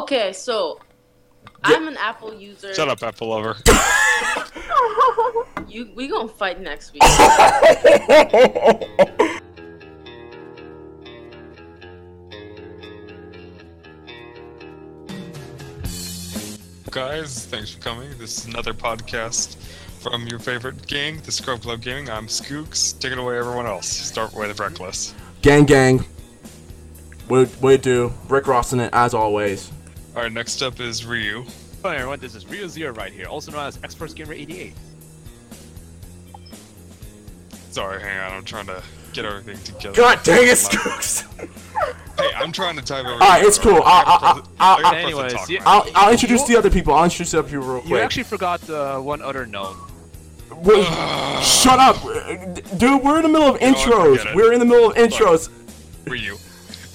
Okay, so I'm an Apple user. Shut up, Apple lover. You we gonna fight next week. Guys, thanks for coming. This is another podcast from your favorite gang, the Scrub Club Gaming. I'm Skooks. Take it away, everyone else. Start with Reckless. Gang, gang. What what it do? Rick Ross in it as always. All right, next up is Ryu. Hi everyone, this is Rio Zero right here, also known as Experts Gamer 88. Sorry, hang on. I'm trying to get everything together. God dang it, Skooks! Hey, I'm trying to type everything. Alright, it's cool. I'll- I'll- I'll- I gotta press the Anyways, talk yeah- I'll, I'll introduce the other people. I'll introduce the other people real You actually forgot uh, one other gnome. Wait, shut up, dude. We're in the middle of intros. forget. We're in the middle of intros. Ryu.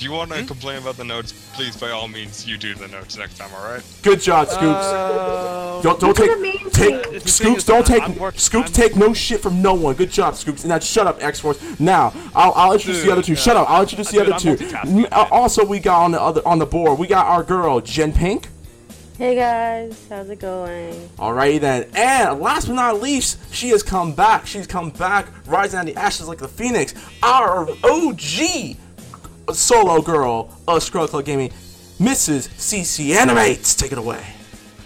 If you want to complain about the notes, please, by all means, you do the notes next time. All right? Good job, Scoops. Uh, don't don't take take The thing Scoops. is, Don't take I'm Scoops. I'm- Take no shit from no one. Good job, Scoops. And Now shut up, X Force. Now I'll, I'll introduce the other two. uh, Shut up. I'll introduce the dude, other I'm two. multitasking, uh, Also, we got on the other on the board. We got our girl Gen Pink. Hey guys, how's it going? Alrighty then. And last but not least, she has come back. She's come back, rising out of the ashes like the phoenix. Our OG solo girl of Scrub Club Gaming, Mrs. CeCe Animates. Take it away.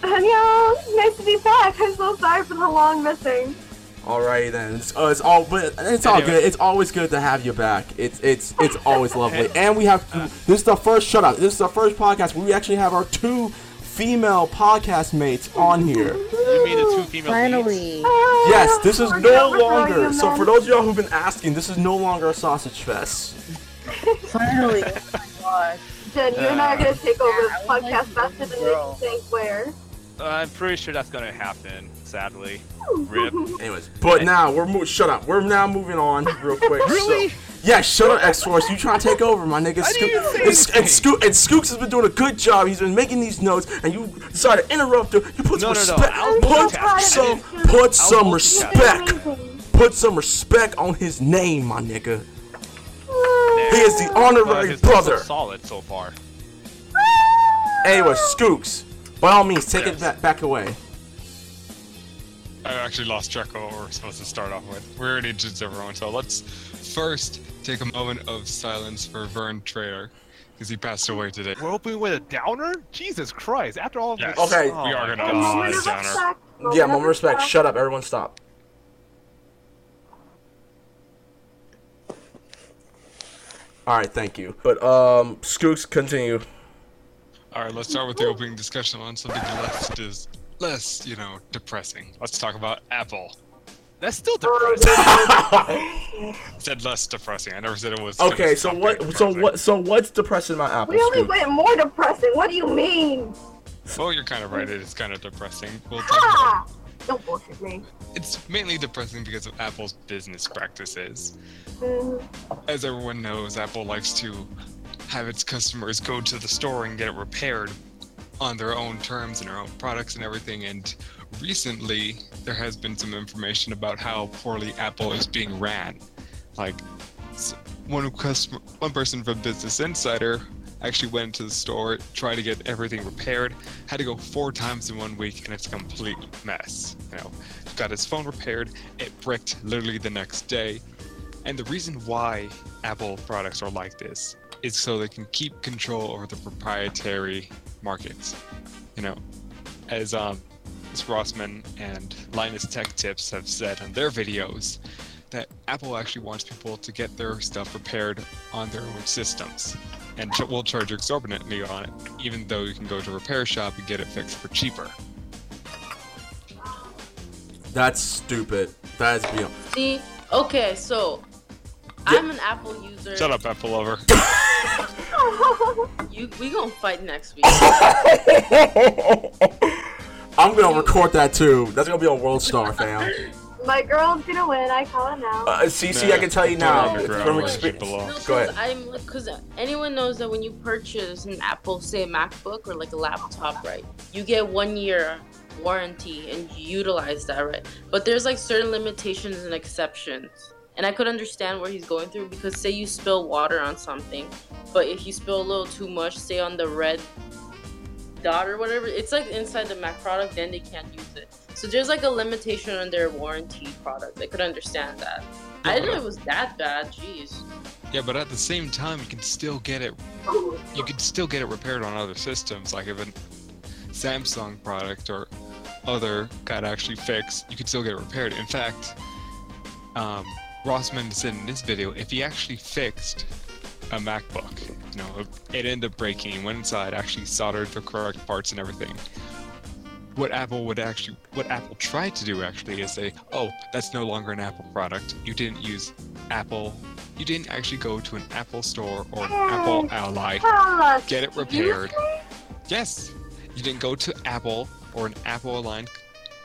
Annyeong! Nice to be back. I'm so sorry for the long missing. Alrighty then. It's, uh, it's all, but it's all Anyway. good. It's always good to have you back. It's it's it's always lovely. And we have this is the first shut up. This is the first podcast where we actually have our two female podcast mates on here. you mean the two female leads? Finally. Yes, this is no longer. So for those of y'all who've been asking, this is no longer a sausage fest. Finally. Oh my gosh. Gen, you and I are gonna take over Yeah, this I like podcast to faster than the they girl. can think where. Uh, I'm pretty sure that's gonna happen, sadly. Rip. Anyways, but now we're mo- shut up. We're now moving on real quick. Really? So, yeah, shut up, X Force. You trying to take over, my nigga? I didn't even and, and, anything. Sco- and Scoops has been doing a good job. He's been making these notes, and you decided to interrupt him. You put some No, no, no, respect. I was put some, I put some respect. Put some respect on his name, my nigga. He is the honorary his brother. are solid so far. Anyway, Scoops, by all means, take it back, back away. I actually lost track of what we're supposed to start off with. We already introduced everyone, so let's first take a moment of silence for Verne Troyer, because he passed away today. We're opening with a downer? Jesus Christ! After all of Yes. this. Okay. Oh We are gonna- oh, a God. moment of Downer. Yeah, moment of of respect. respect. Shut up, everyone, stop. All right, thank you. But um, Skooks, continue. All right, let's start with the opening discussion on something less is less, you know, depressing. Let's talk about Apple. That's still depressing. I said less depressing. I never said it was. Okay, so what? being So depressing. what? So what's depressing about Apple? We only Scoops? went more depressing. What do you mean? Well, you're kind of right. It is kind of depressing. We'll talk Ha! about. Don't bullshit me. It's mainly depressing because of Apple's business practices. Mm, As everyone knows, Apple likes to have its customers go to the store and get it repaired on their own terms and their own products and everything. And recently, there has been some information about how poorly Apple is being ran. Like, one customer, one person from Business Insider actually went to the store, tried to get everything repaired, had to go four times in one week, and it's a complete mess. You know, got his phone repaired, it bricked literally the next day. And the reason why Apple products are like this is so they can keep control over the proprietary markets. You know, as um, Ms. Rossmann and Linus Tech Tips have said on their videos, that Apple actually wants people to get their stuff repaired on their own systems and ch- will charge you exorbitantly on it, even though you can go to a repair shop and get it fixed for cheaper. That's stupid. That is beyond. See, okay, so I'm an Apple user. Shut up, Apple lover. You we gonna fight next week. I'm gonna record that too. That's gonna be on World Star, fam. My girl's gonna win. I call it now. Uh, CeCe, I can tell you now. From where it experience. No, Go cause ahead. I'm because anyone knows that when you purchase an Apple, say a MacBook or like a laptop, right, you get one year warranty and you utilize that, right? But there's like certain limitations and exceptions. And I could understand where he's going through because say you spill water on something, but if you spill a little too much, say on the red dot or whatever, it's like inside the Mac product, then they can't use it. So there's like a limitation on their warranty product. I could understand that. I didn't know it was that bad. Jeez. Yeah, but at the same time, you can still get it. You can still get it repaired on other systems. Like if a Samsung product or other got actually fixed, you can still get it repaired. In fact, um, Rossmann said in this video, if he actually fixed a MacBook, you know, it ended up breaking, He went inside, actually soldered the correct parts and everything. What Apple would actually, what Apple tried to do actually is say, oh, that's no longer an Apple product. You didn't use Apple. You didn't actually go to an Apple store or an Apple ally. Tell us. Get it repaired. Yes, you didn't go to Apple or an Apple aligned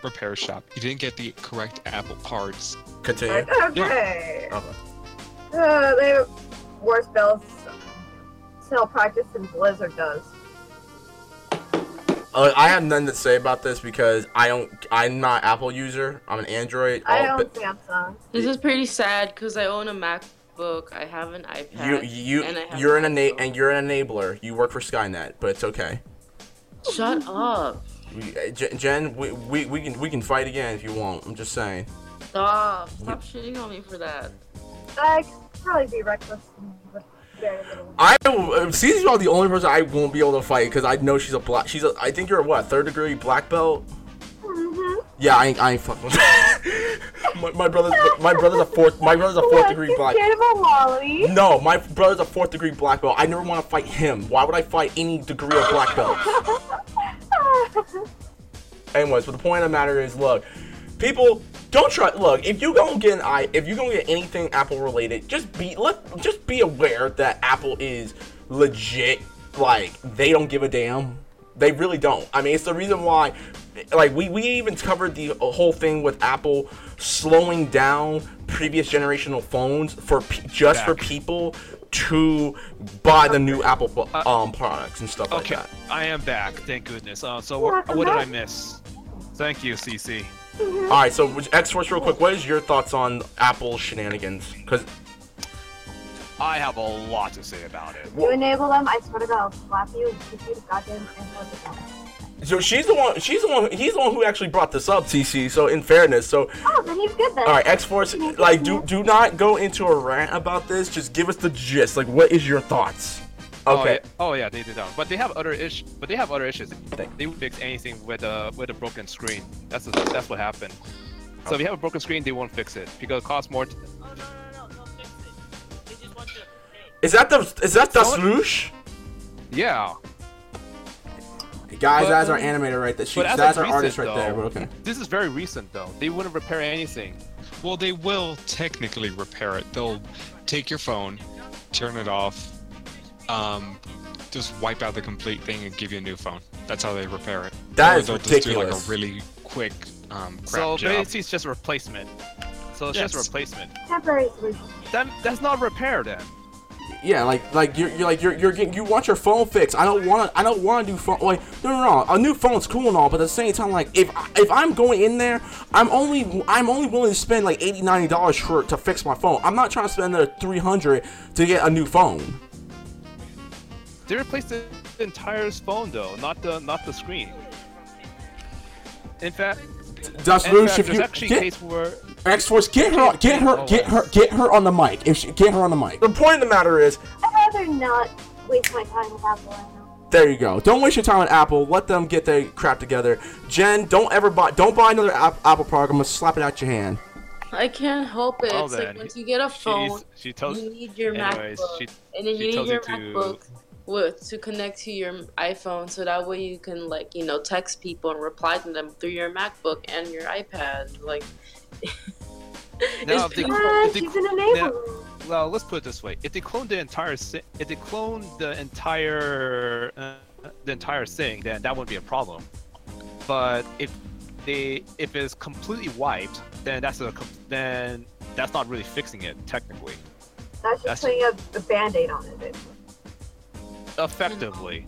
repair shop. You didn't get the correct Apple parts. Continue. Okay. Okay. Uh, they have worse bills sell practice than Blizzard does. Uh, I have nothing to say about this because I don't. I'm not Apple user. I'm an Android. I Oh, own Samsung. This is pretty sad because I own a MacBook. I have an iPad. you, and I have you're an an ena- and you're an enabler. You work for Skynet, but it's okay. Shut up. We, uh, Gen- Gen, we, we, we can we can fight again if you want. I'm just saying. Stop. Stop shitting on me for that. I could probably be reckless with very little. I Cece's about the only person I won't be able to fight because I know she's a black. She's a. I think you're a what third degree black belt. Mm-hmm. Yeah, I ain't, I ain't fucking with my, my brother's my brother's a fourth my brother's a fourth degree black. Scared of a Wally. No, my brother's a fourth degree black belt. I never want to fight him. Why would I fight any degree of black belt? Anyways, but the point of the matter is, look, people don't try. Look, if you gonna get an i, if you gonna get anything Apple related, just be let just be aware that Apple is legit. Like they don't give a damn. They really don't. I mean, it's the reason why. Like we, we even covered the whole thing with Apple slowing down previous generational phones for pe- just for people to buy the new Apple um products and stuff Okay, like that. I am back. Thank goodness. Uh, so what, what did. I miss? Thank you, CeCe. Mm-hmm. All right, so X Force, real quick, what is your thoughts on Apple shenanigans? Because I have a lot to say about it. You enable them, I swear to God, I'll slap you and kick you to goddamn and close it down. so she's the one, she's the one, he's the one who actually brought this up, TC. So in fairness, so Oh, then he's good then. all right, X Force, like do do not go into a rant about this. Just give us the gist. Like, what is your thoughts? Oh Okay. yeah, oh, yeah they did that. But they have other issues. But they have other issues. They, they would fix anything with a with a broken screen. That's that's what happened. So if you have a broken screen, they won't fix it because it costs more. T- Is that the is that the Someone- swoosh? yeah. Guys, But, that's our animator right there. She, but that's of our artist recent, right there. But okay. This is very recent though. They wouldn't repair anything. Well, they will technically repair it. They'll take your phone, turn it off, um, just wipe out the complete thing and give you a new phone. That's how they repair it. That Or is they'll just do like a really quick um, crap So job. basically, it's just a replacement. So it's just a replacement. Temporary solution. That that's not repair then. Yeah, like like you're, you're like you're you're getting you want your phone fixed. I don't want to I don't want to do phone like no no no a new phone's cool and all, but at the same time like if if I'm going in there, I'm only I'm only willing to spend like 80 90 dollars for to fix my phone. I'm not trying to spend another 300 to get a new phone. They replaced the entire phone though, not the not the screen. In fact, Just in Lush, fact if there's you actually a get case where X Force, get her get her get her get her on the mic. If she get her on the mic. The point of the matter is, I'd rather not waste my time with Apple right now. There you go. Don't waste your time with Apple. Let them get their crap together. Gen, don't ever buy. Don't buy another app, Apple product. I'm gonna slap it out your hand. I can't help it. Oh, it's then. like once you get a phone, she's, she tells you need your anyways, MacBook, she and then she you need tells your you to- MacBook with to connect to your iPhone, so that way you can like you know text people and reply to them through your MacBook and your iPad. Like, Now, it's if they- painful. If they she's cl- an enabler. well, let's put it this way: if they clone the entire, si- if they clone the entire, uh, the entire thing, then that wouldn't be a problem. But if they, if it's completely wiped, then that's a, then that's not really fixing it technically, That's That's- just putting a, a band-aid on it. basically. Effectively.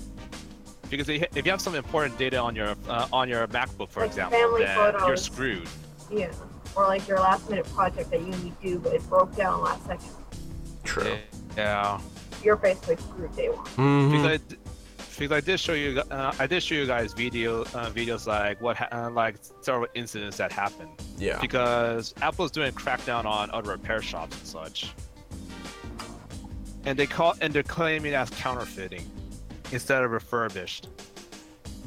Because if if you have some important data on your uh, on your MacBook, for Like example, family then you're screwed. Yeah. Or like your last-minute project that you need to do, but it broke down last second. True. Yeah. You're basically screwed day one. Mm-hmm. Because because I did show you, uh, I did show you guys video, uh, videos like what, ha- uh, like several incidents that happened. Yeah. Because Apple's doing a crackdown on other repair shops and such, and they call and they're claiming it as counterfeiting instead of refurbished.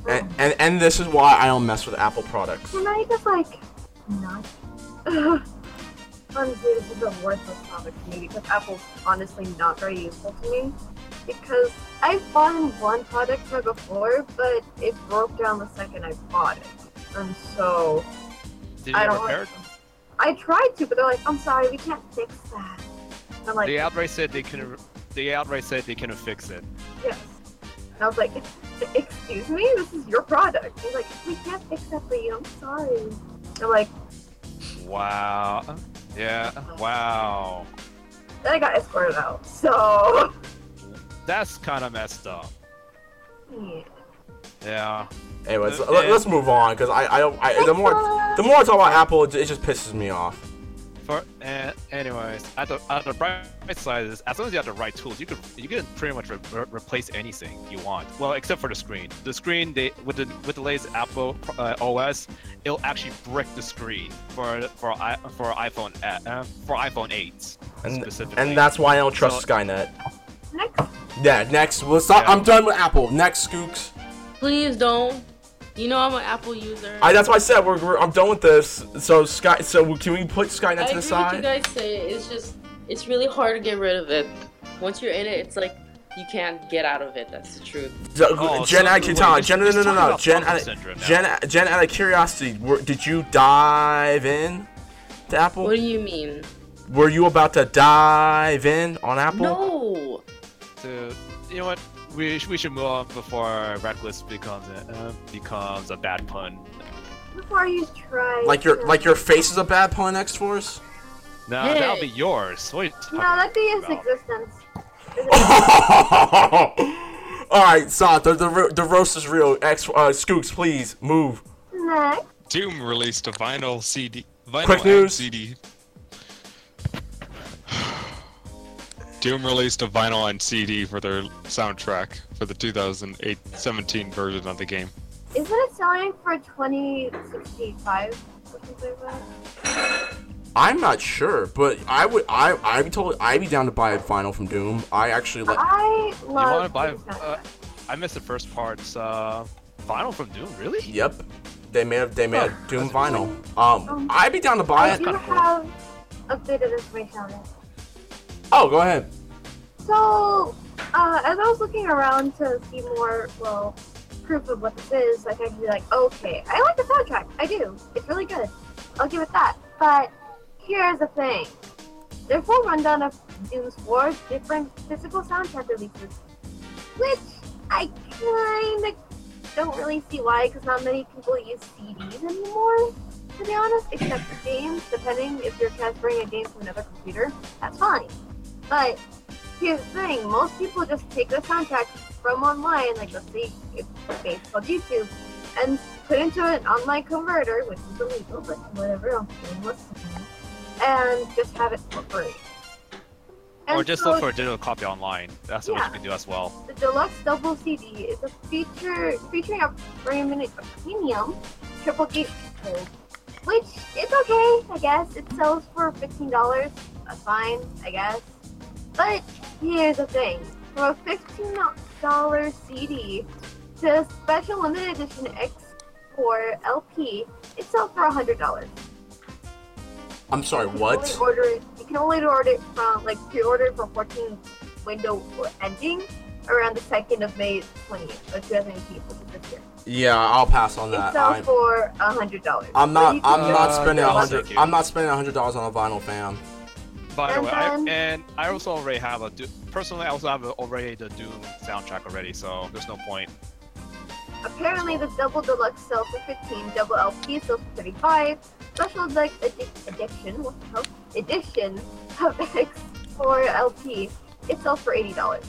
And, and and this is why I don't mess with Apple products. Can I just like not? honestly, this is a worthless topic to me because Apple's honestly not very useful to me. Because I've bought one product from before, but it broke down the second I bought it, and so Did you I get don't. repaired? I tried to, but they're like, "I'm sorry, we can't fix that." I'm like, They outright said they couldn't. They outright said they couldn't fix it. Yes. And I was like, excuse me, this is your product. He's like, we can't fix that for you. I'm sorry. I'm like, Wow. Yeah. Wow. then I got escorted out. So, That's kind of messed up. yeah. Yeah. Anyways, Uh, let, us move on because I I I, the more the more I talk about Apple, it, it just pisses me off. For uh, anyways, at the at the bright side is as long as you have the right tools, you could you can pretty much re- re- replace anything you want. Well, except for the screen. The screen they with the with the latest Apple uh, OS, it'll actually brick the screen for for for iPhone uh, uh, for iPhone 8 And specifically. and that's why I don't trust So- Skynet. Next, Yeah, next. We'll stop. Yeah. I'm done with Apple. Next, Skooks. Please don't. You know I'm an Apple user. I that's why I said we're, we're I'm done with this. So Sky. So can we put Skynet I to the agree with you guys say. It's just it's really hard to get rid of it. Once you're in it, it's like you can't get out of it. That's the truth. So, Oh, Gen, so out wait, of Gen, Gen, no, no, no, no, talk no, about Gen, out of. Gen, Gen, out of curiosity, were, did you dive in to Apple? What do you mean? Were you about to dive in on Apple? No. to you know what we, we should move on before reckless becomes a, uh, becomes a bad pun. before you try. Like your like your face is a bad pun, X Force. No, Hey. that'll be yours. What are you No, that'd be his about? existence. All right, Sot, the, the the roast is real. X uh, Skooks, please move. Next, Doom released a vinyl CD. Vinyl Quick news. CD. Doom released a vinyl and CD for their soundtrack for the 2008-17 version of the game. isn't it selling for twenty sixty five or something like that? I'm not sure, but I would I I'd be totally I'd be down to buy a vinyl from Doom. I actually like. I You love. want to buy? Uh. I missed the first parts. Uh, vinyl from Doom, really? Yep, they made a, they made a Oh, Doom that's vinyl. Um, Um, I'd be down to buy I it. do kinda cool. have a bit of information on it. Oh, go ahead. So, uh, as I was looking around to see more, well, proof of what this is, like I could be like, okay, I like the soundtrack. I do. It's really good. I'll give it that. But here's the thing. There's a rundown of Doom's four different physical soundtrack releases, which I kind of don't really see why, because not many people use CDs anymore, to be honest, except for games, depending if you're transferring a game to another computer, that's fine. But here's the thing, most people just take the soundtrack from online, like let's say it's on YouTube, and put into an online converter, which is illegal, but whatever, I'm and just have it for free. or just so look for a digital copy online. That's what you can do as well. the deluxe double CD is a feature featuring a a premium triple gate code, which is okay, I guess. It sells for fifteen dollars. That's fine, I guess. But here's the thing: from a fifteen dollar CD to a special limited edition X4 LP, it sells for hundred dollars. I'm sorry, You what? only order it. You can only order it from like pre-order it for 14 window ending around the second of May 20th of 2018, which is this year. Yeah, I'll pass on that. It that. sells I, for a hundred dollars. I'm not. I'm not Uh, spending a hundred. thank. I'm not spending a hundred dollars on a vinyl, fam. By the way, I, and I also already have a Do- personally. I also have a, already the Doom soundtrack already, so there's no point. Apparently, the double deluxe sells for 15, double LP sells for 35, special deluxe edi- edition, what the hell? Edition of X4 LP, it sells for eighty dollars.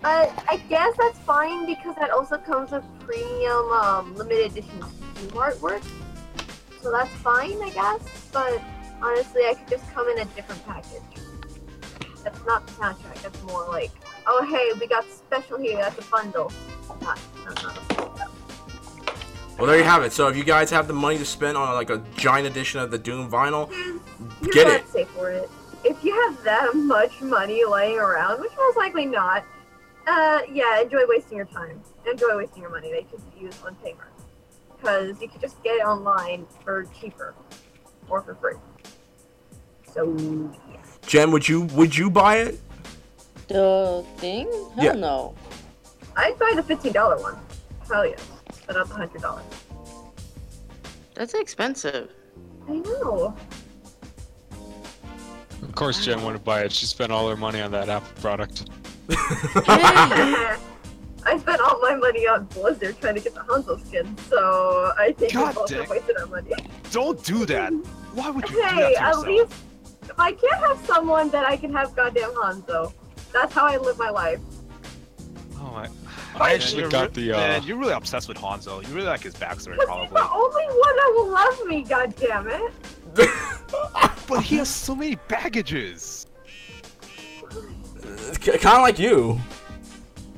But I guess that's fine because that also comes with premium um, limited edition artwork. So that's fine, I guess. But honestly, I could just come in a different package. That's not the soundtrack. That's more like oh hey, we got special here. That's a bundle. Not, not, not a. Well, there you have it. So if you guys have the money to spend on like a giant edition of the Doom vinyl, Here's Get it. Say for it. If you have that much money laying around, which most likely not, uh, yeah, enjoy wasting your time. Enjoy wasting your money. They could use on paper. Because you could just get it online for cheaper. Or for free. So, yeah. Gen, would you would you buy it? The thing? Hell Yeah. no. I'd buy the $15 one. Hell yes. But not the $100. That's expensive. I know. Of course, Gen wouldn't buy it. She spent all her money on that Apple product. I spent all my money on Blizzard trying to get the Hanzo skin, so I think God we both wasted our money. Don't do that. Why would you do that to at least if I can't have someone, then I can have goddamn Hanzo. That's how I live my life. Oh my. I actually you're got the, uh, Man, you're really obsessed with Hanzo. You really like his backstory, Because he's probably. the only one that will love me, goddammit. But he has so many baggages. kind of like you.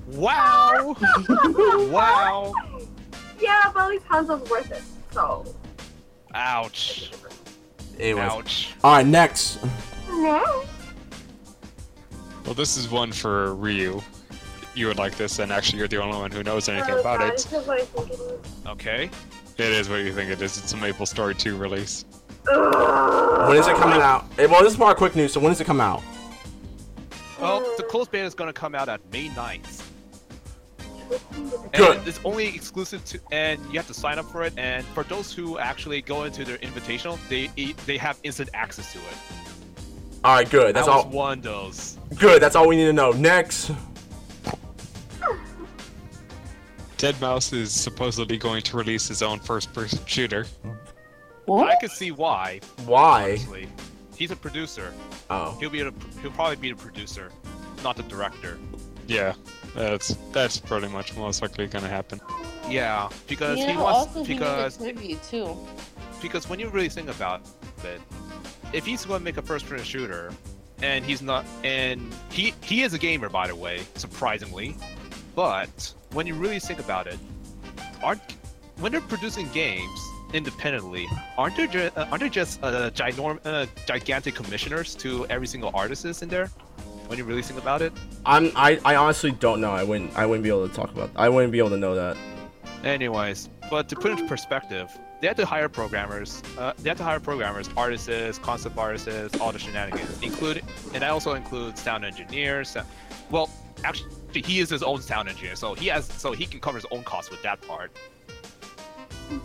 Wow. wow. Yeah, but at least Hanzo's worth it. So, Ouch. Anyways. Ouch. All right, next. no. Well, this is one for Ryu. You would like this, and actually, you're the only one who knows anything Oh, about God, it. This is what I think it is. Okay. It is what you think it is. It's a Maple Story 2 release. Ugh. When is it coming out? Eh, Well, this is more quick news. So when does it come out? Well, the closed beta is gonna come out at May 9th. Good. And it's only exclusive to, and you have to sign up for it. And for those who actually go into their invitational, they they have instant access to it. All right, good. That's that was all. one of those. Good. That's all we need to know. Next. Deadmau5 is supposedly going to release his own first-person shooter. What? I can see why. Why? Honestly, he's a producer. Oh. He'll be a, he'll probably be the producer, not the director. Yeah, that's that's pretty much most likely going to happen. Yeah, because you he wants also because he made a tribute too. because when you really think about it, if he's going to make a first-person shooter, and he's not, and he he is a gamer by the way, surprisingly, but when you really think about it, aren't when they're producing games independently, aren't there ju- uh, aren't there just uh, ginorm- uh, gigantic commissioners to every single artist is in there? When you really think about it. I'm. I, I honestly don't know. I wouldn't. I wouldn't be able to talk about. I wouldn't be able to know that. Anyways, but to put it into perspective, they had to hire programmers. Uh, they had to hire programmers, artists, concept artists, all the shenanigans, including, and that also includes sound engineers. sa- Well, actually, he is his own sound engineer, so he has, so he can cover his own costs with that part.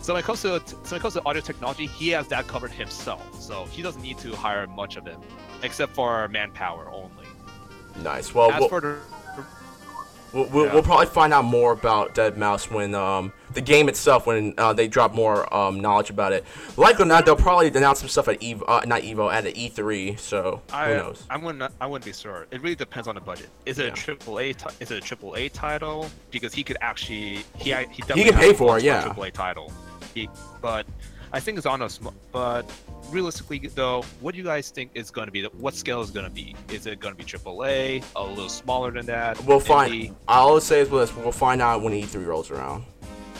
So when it comes to, so when it comes to audio technology, he has that covered himself. So he doesn't need to hire much of them, except for manpower only. Nice. Well, we'll, we'll, we'll, yeah. we'll probably find out more about Deadmau5 when um the game itself when uh, they drop more um knowledge about it. Likely or not, they'll probably announce some stuff at Evo, uh, not Evo, at the E3. So I, who knows? I wouldn't. I wouldn't be sure. It really depends on the budget. Is it Yeah. a triple A? Is it a triple A title? Because he could actually. He he, He can pay for it, yeah. A triple A title. He, but I think it's on us. But realistically, though, what do you guys think is going to be? The, what scale is going to be? Is it going to be triple A? A little smaller than that? We'll find. All I'll say is this: we'll find out when E3 rolls around.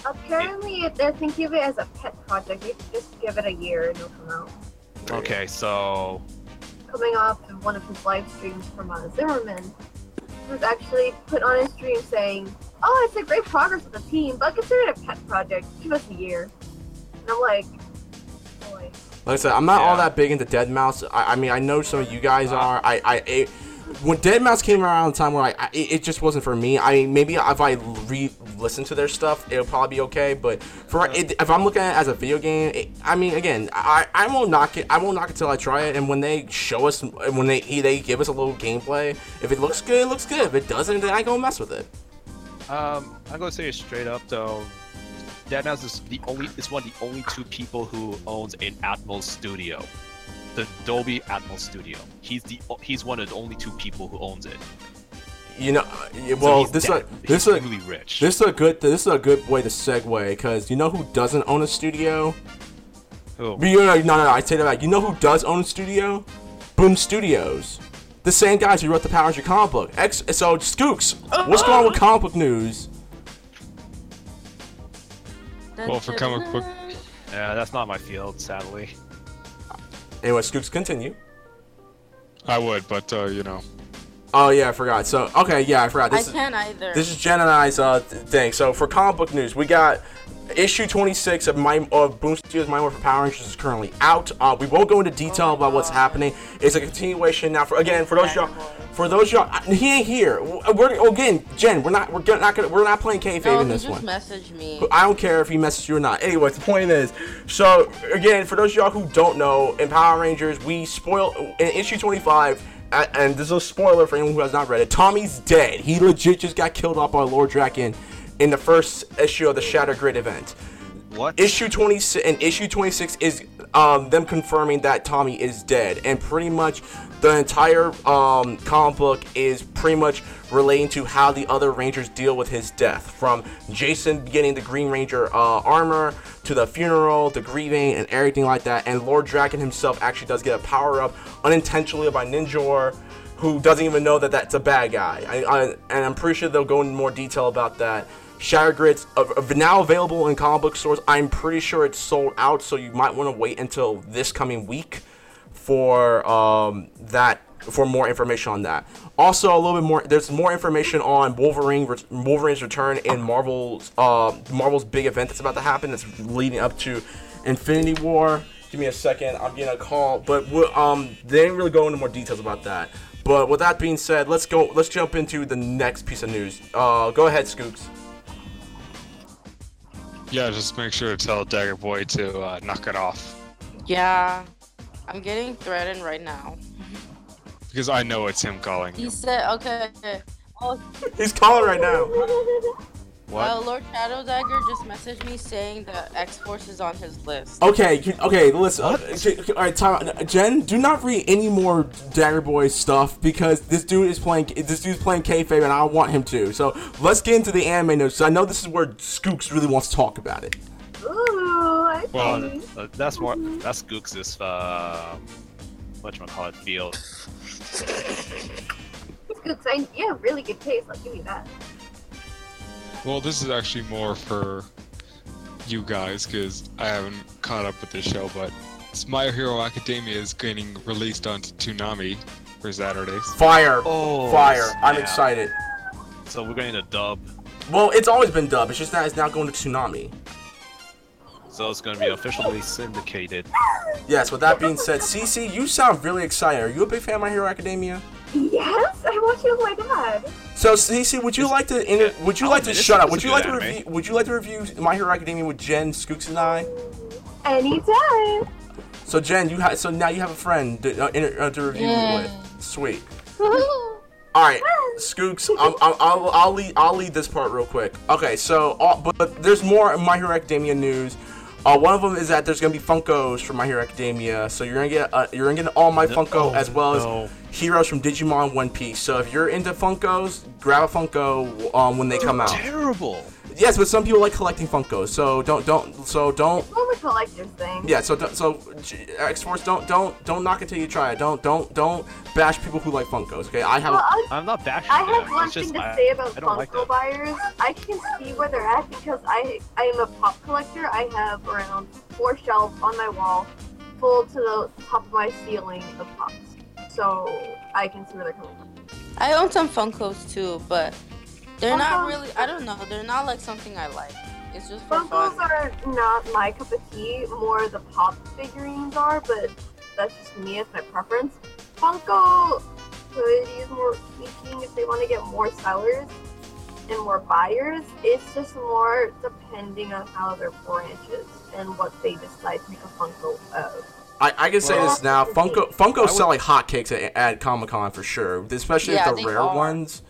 Apparently, if they're thinking of it as a pet project, you can just give it a year and it'll come out. Okay, so Coming off of one of his live streams from uh, Zimmerman, he was actually put on his stream saying, "Oh, it's a great progress with the team, but consider it a pet project. Give us a year." And I'm like, boy. Like I said, I'm not all that big into Deadmau5. I, I mean, I know some of you guys Uh, are. I, I, it, when Deadmau5 came around, the time where I, I, it it just wasn't for me. I maybe if I re-listen to their stuff, it'll probably be okay. But for it, if I'm looking at it as a video game, it, I mean, again, I, I won't knock it. I won't knock it till I try it. And when they show us, when they they give us a little gameplay, if it looks good, it looks good. If it doesn't, then I go mess with it. Um, I'm gonna say it straight up though. Deadmau5 is the only is one of the only two people who owns an Atmos studio, the Dolby Atmos studio. He's the he's one of the only two people who owns it. You know, uh, So well, he's this is a, this he's is a, really rich. this is a good this is a good way to segue because you know who doesn't own a studio? Who? You know, no, no, no, I take that back. You know who does own a studio? Boom Studios. the same guys who wrote the Power Rangers comic book. X, so Skooks, what's going on with comic book news? Well, for comic book- Yeah, that's not my field, sadly. Anyway, Scoops, continue. I would, but uh, you know, Oh yeah, I forgot. So okay, yeah, I forgot. This is can't either. this is Gen and I's uh thing. So for comic book news, we got issue 26 of my of Boom Studios My for Power Rangers is currently out. Uh, we won't go into detail about what's happening. It's a continuation now. For again, for those y'all, for those y'all, uh, he ain't here. We're again, Gen. We're not. We're not gonna. We're not playing kayfabe no, in this just one. messaged me. I don't care if he messaged you or not. Anyway, the point is, so again, for those of y'all who don't know, in Power Rangers, we spoil in issue 25, a- and this is a spoiler for anyone who has not read it. Tommy's dead. He legit just got killed off by Lord Drakkon in the first issue of the Shattered Grid event. What? Issue 26 and issue 26 is um, them confirming that Tommy is dead, and pretty much the entire um, comic book is pretty much relating to how the other Rangers deal with his death. From Jason getting the Green Ranger uh, armor to the funeral, the grieving, and everything like that. And Lord Drakkon himself actually does get a power up unintentionally by Ninjor who doesn't even know that that's a bad guy. I, I, and I'm pretty sure they'll go into more detail about that. Shattered Grid's uh, uh, now available in comic book stores. I'm pretty sure it's sold out, so you might want to wait until this coming week for um, that for more information on that. Also, a little bit more. There's more information on Wolverine, Wolverine's return in Marvel's uh, Marvel's big event that's about to happen. That's leading up to Infinity War. Give me a second. I'm getting a call, but um, they didn't really go into more details about that. But with that being said, let's go. Let's jump into the next piece of news. Uh, go ahead, Scoops. yeah, just make sure to tell Dagger Boy to uh, knock it off Yeah, I'm getting threatened right now. Because I know it's him calling He you. said, okay. Oh, He's calling right now. What? uh, Lord Shadow Dagger just messaged me saying that X Force is on his list. Okay, okay, listen. uh, okay, okay, all right, time. Gen, do not read any more Dagger Boy stuff because this dude is playing. This dude's playing kayfabe, and I want him to. So let's get into the anime news. So I know this is where Skooks really wants to talk about it. Ooh, I Well, see. Uh, that's more. That's Gooks' um, whatchamacallit field. It's good 'cause I, you have really good taste. I'll give you that. Well, this is actually more for you guys because I haven't caught up with this show, but it's My Hero Academia is getting released on Toonami for Saturdays. Fire, Oh, fire! I'm excited. So we're getting a dub. Well, it's always been dub. It's just that it's now going to Toonami. So it's gonna be officially syndicated. Yes. With that being said, CeCe, you sound really excited. Are you a big fan of My Hero Academia? Yes, I watch it with my dad. So, CeCe, would you like to inter- yeah. would you Oh, like to shut up? Would you like to review? Would you like to review My Hero Academia with Gen, Skooks, and I? Anytime. So Gen, you have so now you have a friend to, uh, inter- uh, to review Yeah. with. Sweet. All right, Skooks, I'm, I'm, I'll I'll lead I'll lead this part real quick. Okay, so all, but there's more My Hero Academia news. Uh, one of them is that there's gonna be Funkos from My Hero Academia, so you're gonna get uh, you're gonna get all my Funko oh, as well no. as heroes from Digimon One Piece. So if you're into Funkos, grab a Funko um, when they come out. Terrible. Yes, but some people like collecting Funkos, so don't don't so don't It's more of a collector's thing. yeah, so don't- so X Force don't don't don't knock until you try it. Don't don't don't bash people who like Funkos. Okay, I have. Well, A, I, I'm not bashing I them. have one it's just, thing to I, say about I don't like Funko buyers. I can see where they're at because I I am a pop collector. I have around four shelves on my wall, full to the top of my ceiling of pops. So I can see where they're coming from. I own some Funkos too, but they're not really. I don't know. They're not like something I like. It's just for Funkos fun. are not my cup of tea. More the pop figurines are, but that's just me. It's my preference. Funko could use more tweaking if they want to get more sellers and more buyers. It's just more depending on how their branches and what they decide to make a Funko of. I, I can say Well, this now. Funko Funko I would- sell like hotcakes at, at Comic Con for sure, especially Yeah, the they rare are. ones.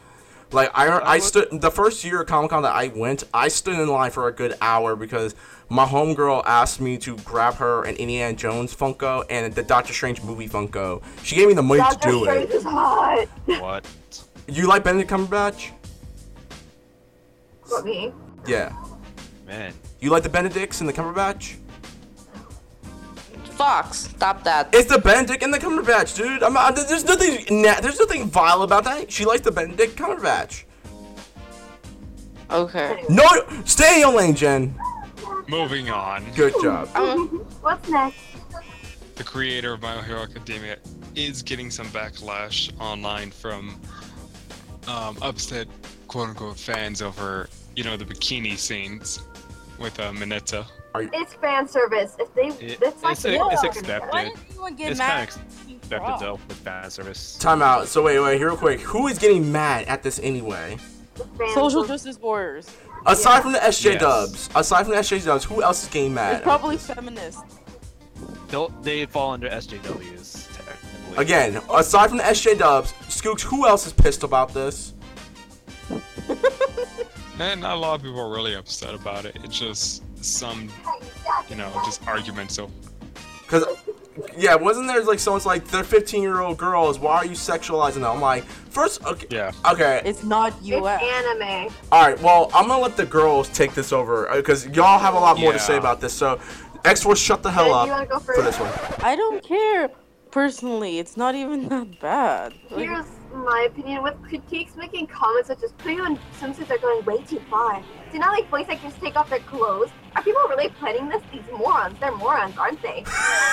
Like I, I, I stood the first year of Comic Con that I went, I stood in line for a good hour because my homegirl asked me to grab her an Indiana Jones Funko and the Doctor Strange movie Funko. She gave me the money to Doctor do Strange it. is hot. What? You like Benedict Cumberbatch? What me? Yeah. Man. You like the Benedicts and the Cumberbatch? Fox. Stop that. It's the Benedict and the Cumberbatch, dude. I'm not, there's nothing. na- There's nothing vile about that. She likes the Benedict Cumberbatch. Okay. No, stay in your lane, Gen. Moving on. Good job. Um, What's next? the creator of My Hero Academia is getting some backlash online from um, upset quote unquote fans over, you know, the bikini scenes with uh, Mineta. It's fan service. If they, It- it's like it's, it's yeah. expected. Why didn't anyone get It's mad? kind of expected though with fan service. Time out. So wait, wait, here real quick. Who is getting mad at this anyway? Social justice warriors. Aside Yeah. from the SJ Yes. Dubs, aside from the SJ Dubs, who else is getting mad? It's probably feminists. They'll, they fall under SJWs technically. Again, aside from the SJ Dubs, Skooks, who else is pissed about this? And not a lot of people are really upset about it. It's just some, you know, just arguments. So Cause, yeah, wasn't there like someone's like they're 15 year old girls? Why are you sexualizing them? I'm like, first, okay, yeah, okay, It's not It's anime. all right. Well, I'm gonna let the girls take this over uh, because y'all have a lot more to say about this. So, X Force, shut the hell Gen, up you for this one. I don't care. Personally, it's not even that bad. Like, Here's my opinion with critiques making comments such as putting on swimsuits are going way too far. Do not like voice actors take off their clothes? Are people really planning this? These morons. They're morons, aren't they?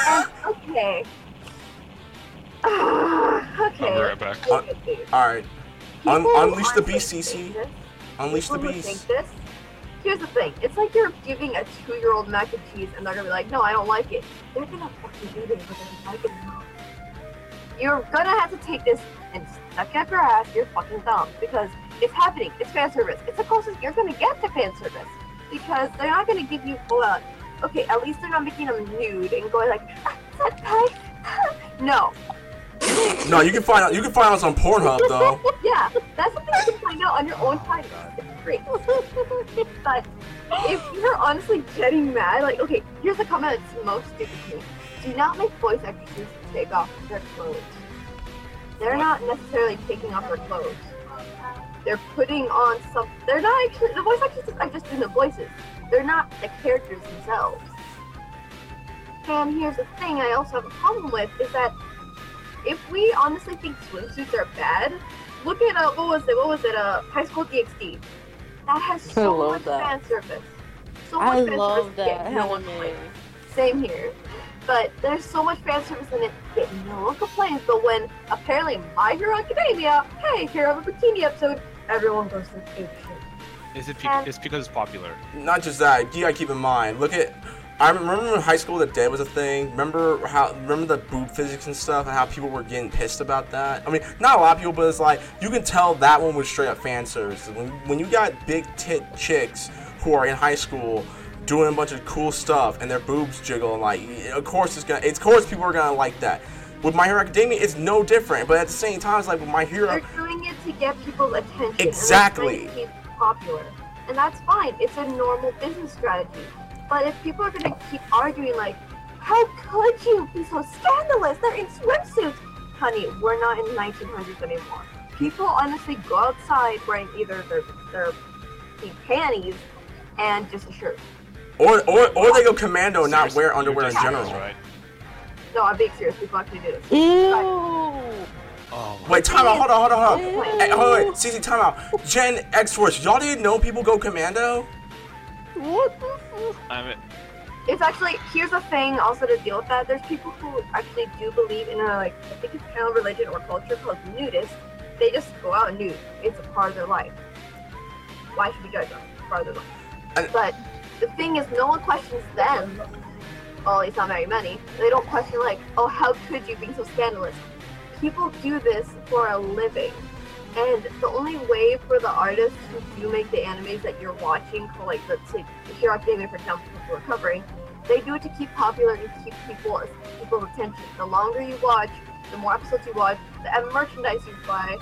and okay. okay. I'll be right back. Uh, All right, Un- unleash the honestly beast, think CeCe. this. unleash the People who beast. this. Here's the thing. It's like you're giving a two-year-old mac and cheese, and they're gonna be like, "No, I don't like it." They're gonna fucking eat it, whether they like it or not. You're gonna have to take this and stuck it up your ass, your fucking thumb, because it's happening. It's fan service. It's the closest you're gonna get to fan service, because they're not gonna give you full out. Okay, at least they're not making them nude and going like, ah, no, No, you can find out. You can find out on Pornhub though. yeah, that's something you can find out on your own time. It's great. but if you're honestly getting mad, like, okay, here's the comment that's most stupid to me. Do not make voice actors take off their clothes. They're not necessarily taking off their clothes. They're putting on some. They're not actually. The voice actors are just doing the voices. They're not the characters themselves. And here's the thing I also have a problem with is that if we honestly think swimsuits are bad, look at uh, what was it? What was it? Uh, High School DxD. That has so much that. fan service. So much I fan love service that yet no one anime. Same here. But there's so much fan service in it that no one complains. But when apparently My Hero Academia, hey, here have a bikini episode, everyone goes to ape shit. Is it? Be- And- it's because it's popular. Not just that. You gotta keep in mind. Look at. I remember in High School of the Dead was a thing. Remember how? Remember the boob physics and stuff, and how people were getting pissed about that. I mean, not a lot of people, but it's like you can tell that one was straight up fan service. When when you got big tit chicks who are in high school doing a bunch of cool stuff and their boobs jiggle, and like, of course it's gonna. Of course people are gonna like that. With My Hero Academia, it's no different. But at the same time, it's like with My Hero. They're doing it to get people's attention. Exactly. trying to keep popular. And that's fine. It's a normal business strategy. But if people are going to keep arguing, like, how could you be so scandalous? They're in swimsuits. Honey, we're not in the 1900s anymore. People honestly go outside wearing either their, their pink panties and just a shirt. Or, or, or they go commando and not Seriously, wear underwear in general. Right? No, I'm being serious. People actually do this. Ew. Oh. Wait, time out. Hold on, hold on, hold on. Hey, hold on, wait. CeCe, time out. Gen X Force, y'all didn't know people go commando? What the fuck? I mean, It's actually here's the thing also to deal with that. There's people who actually do believe in a like I think it's kind of religion or culture called nudist. They just go out nude. It's a part of their life. Why should we judge them? It's part of their life. And- But the thing is, no one questions them. Well, at least not very many. They don't question like, oh, how could you be so scandalous? People do this for a living. And the only way for the artists who do make the animes that you're watching, for like let's say Hero Academia, for example, people are covering, they do it to keep popular and keep people people's attention. The longer you watch, the more episodes you watch, the merchandise you buy,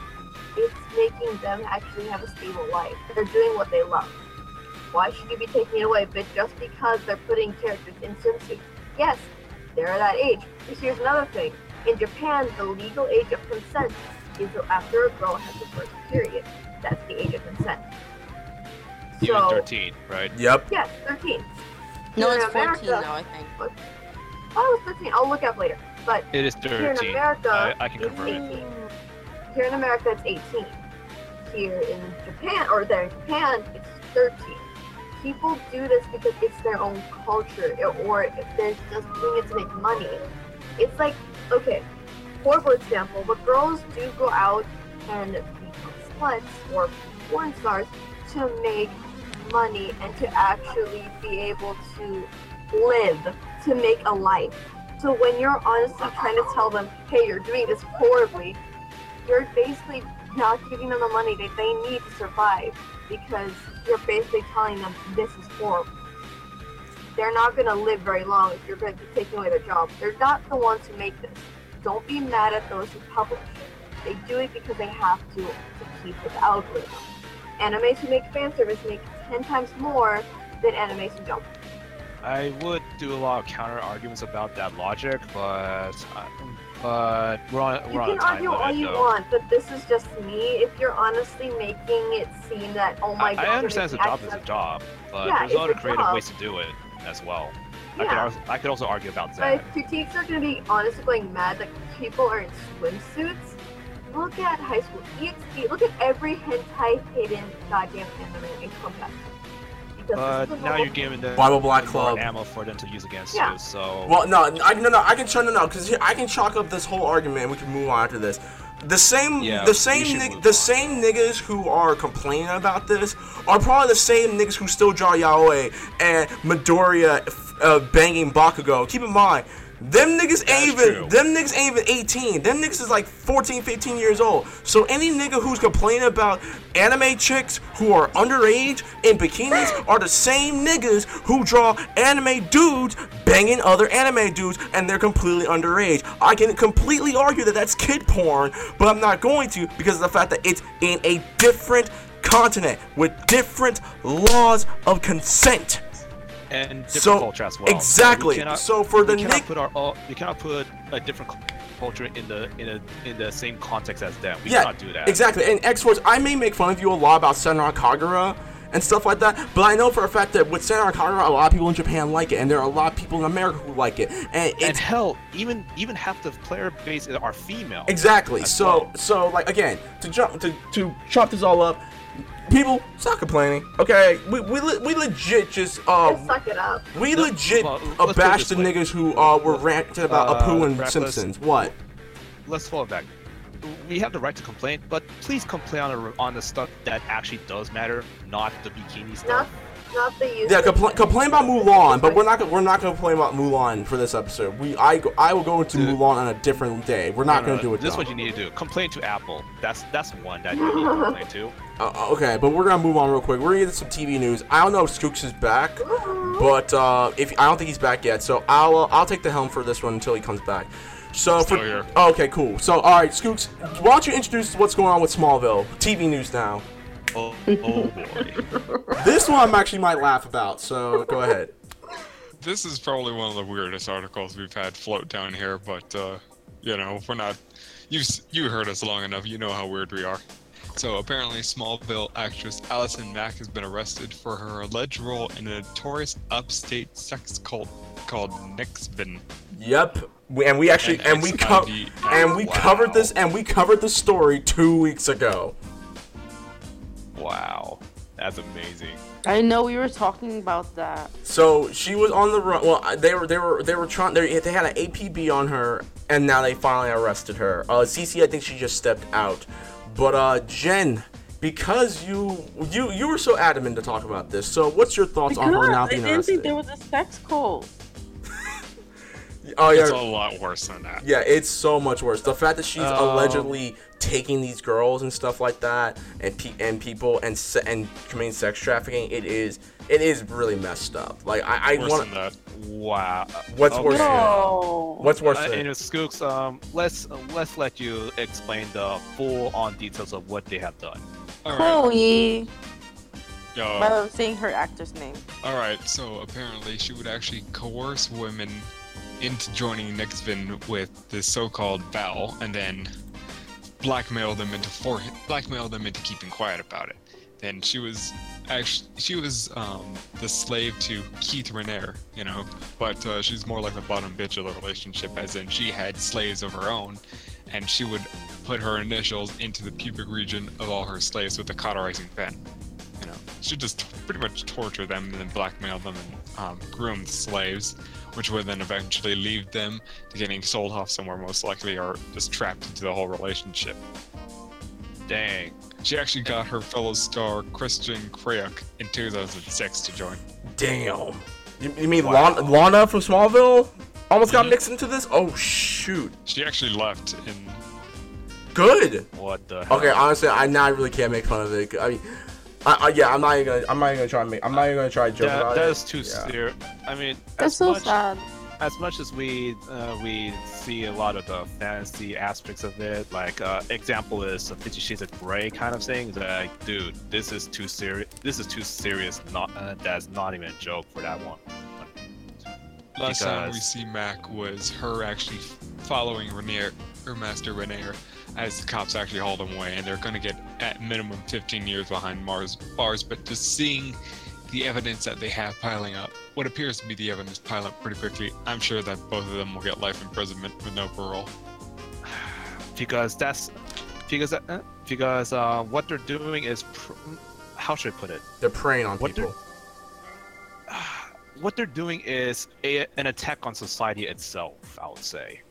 it's making them actually have a stable life. They're doing what they love. Why should you be taking it away? But just because they're putting characters in swimsuits, yes, they're that age. But here's another thing: in Japan, the legal age of consent is after a girl has her first period. That's the age of consent. even So, 13, right? Yep. yes, 13. No, Here it's in 14 America- now, I think. Oh, thought it was 13. I'll look up later. But It is here in 13. America, I, I can it's confirm it. 18. Here in America, it's 18. Here in Japan, or there in Japan, it's 13. People do this because it's their own culture, or they're just doing it to make money. It's like, okay, for example, but girls do go out and become sluts or porn stars to make money and to actually be able to live, to make a life. So when you're honestly trying to tell them, hey, you're doing this horribly, you're basically not giving them the money that they need to survive because you're basically telling them this is horrible. They're not going to live very long if you're going to be taking away their job. They're not the ones who make this. Don't be mad at those who publish. They do it because they have to to keep the algorithm. Animes who make fan service make 10 times more than animes who don't. I would do a lot of counter arguments about that logic, but but we're on You we're on a can argue all you though. want, but this is just me. If you're honestly making it seem that, oh my I, god, I understand it's a job is a job, but Yeah, there's it's a lot of creative job. ways to do it as well. I could Yeah. also, I could also argue about But that. if critiques are gonna be honestly going mad, like people are in swimsuits. Look at High School EXP. Look at every hentai hidden goddamn anime in Compact. Because But this now you're giving them Bible Black Club. ammo for them to use against Yeah. you. So Well, no, I, no, no, I can no, no, because I can chalk up this whole argument. and We can move on after this. The same, Yeah, the same, should nig- the on. same niggas who are complaining about this are probably the same niggas who still draw yaoi and Midoriya uh, banging Bakugo. Keep in mind, them niggas ain't even, true. them niggas ain't even 18. Them niggas is like 14, 15 years old. So any nigga who's complaining about anime chicks who are underage in bikinis are the same niggas who draw anime dudes banging other anime dudes and they're completely underage. I can completely argue that that's kid porn, but I'm not going to because of the fact that it's in a different continent with different laws of consent. And different So, culture as well. So we exactly. cannot- So for the we cannot Nick, put our all, we cannot put a different culture in the in a in the same context as them. We yeah, cannot do that. exactly. And X Force, I may make fun of you a lot about Senran Kagura and stuff like that, but I know for a fact that with Senran Kagura, a lot of people in Japan like it, and there are a lot of people in America who like it, and And it's hell, even even half the player base are female. Exactly. So well. so like again to jump to to chop this all up, people stop complaining. Okay, we we, le- we legit just uh Just suck it up. we No, legit well, let's put it abashed this the way. niggas who uh were ranting about Uh, Apu and Reckless. Simpsons. What? Let's fall back. We have the right to complain, but please complain on the, on the stuff that actually does matter, not the bikini Not, stuff. Not the use. Yeah, of- compl- complain about Mulan, but we're not gonna we're not gonna complain about Mulan for this episode. We I go, I will go into Dude. Mulan on a different day. We're not No, gonna no, do it. This is what you need to do. Complain to Apple. That's that's one that you need to complain to. Uh, okay, but we're gonna move on real quick. We're gonna get some TV news. I don't know if Skooks is back. But uh, if I don't think he's back yet, so I'll uh, I'll take the helm for this one until he comes back. So Still for here. oh, okay, cool. So all right, Skooks, why don't you introduce what's going on with Smallville TV news now? Oh, oh boy. This one I'm actually might laugh about. So go ahead. This is probably one of the weirdest articles we've had float down here, but uh, you know, we're not. You you heard us long enough. You know how weird we are. So apparently, Smallville actress Allison Mack has been arrested for her alleged role in a notorious upstate sex cult called Nixvin. Yep. We, and we actually and we co- and we Wow. covered this and we covered the story two weeks ago. Wow. That's amazing. I know we were talking about that. So she was on the run. Well, they were they were they were trying. They, they had an APB on her, and now they finally arrested her. Uh, CeCe, I think she just stepped out. But uh, Gen, because you you you were so adamant to talk about this, so what's your thoughts on her Because now I being didn't think there was a sex cult. Oh It's a lot worse than that. Yeah, it's so much worse. The fact that she's Um, allegedly taking these girls and stuff like that, and pe- and people and se- and committing sex trafficking, it is it is really messed up. Like I, I want. than that. Wow. What's Okay. worse? No. What's worse? Uh, than and Skooks, um, let's let's let you explain the full-on details of what they have done. All right. Chloe. Yo. By the saying her actor's name. All right, so apparently she would actually coerce women into joining Nixvin with the so-called vow, and then blackmail them into for blackmail them into keeping quiet about it. Then she was actually she was um, the slave to Keith Raniere, you know, but uh, she's more like the bottom bitch of the relationship, as in she had slaves of her own, and she would put her initials into the pubic region of all her slaves with a cauterizing pen. You know, she just pretty much torture them and then blackmail them and um, groom the slaves, which would then eventually lead them to getting sold off somewhere, most likely, or just trapped into the whole relationship. Dang. She actually got her fellow star Kristin Kreuk in 2006 to join. Damn. You, you mean Wow. Lana, Lana from Smallville almost got Mhm. mixed into this? Oh shoot. She actually left in. Good. What the hell? Okay, honestly, I now I really can't make fun of it. I mean, I, I, yeah, I'm not even gonna, I'm not even gonna try and make, I'm not even gonna try to joke That, about that it. is too Yeah. serious. I mean, That's as so much, sad. as much as we uh, we see a lot of the fantasy aspects of it, like uh, example is the Fifty Shades of Grey kind of thing. Like, dude, this is too serious. This is too serious. Not uh, that's not even a joke for that one. Last time we see Mack was her actually following Raniere, her master Raniere, as the cops actually hauled him away, and they're going to get at minimum 15 years behind Mars bars. But just seeing the evidence that they have piling up, what appears to be the evidence pile up pretty quickly, I'm sure that both of them will get life imprisonment with no parole. because that's because uh, because uh, what they're doing is pr- how should I put it? They're preying on What they're- people. What they're doing is a, an attack on society itself. I would say,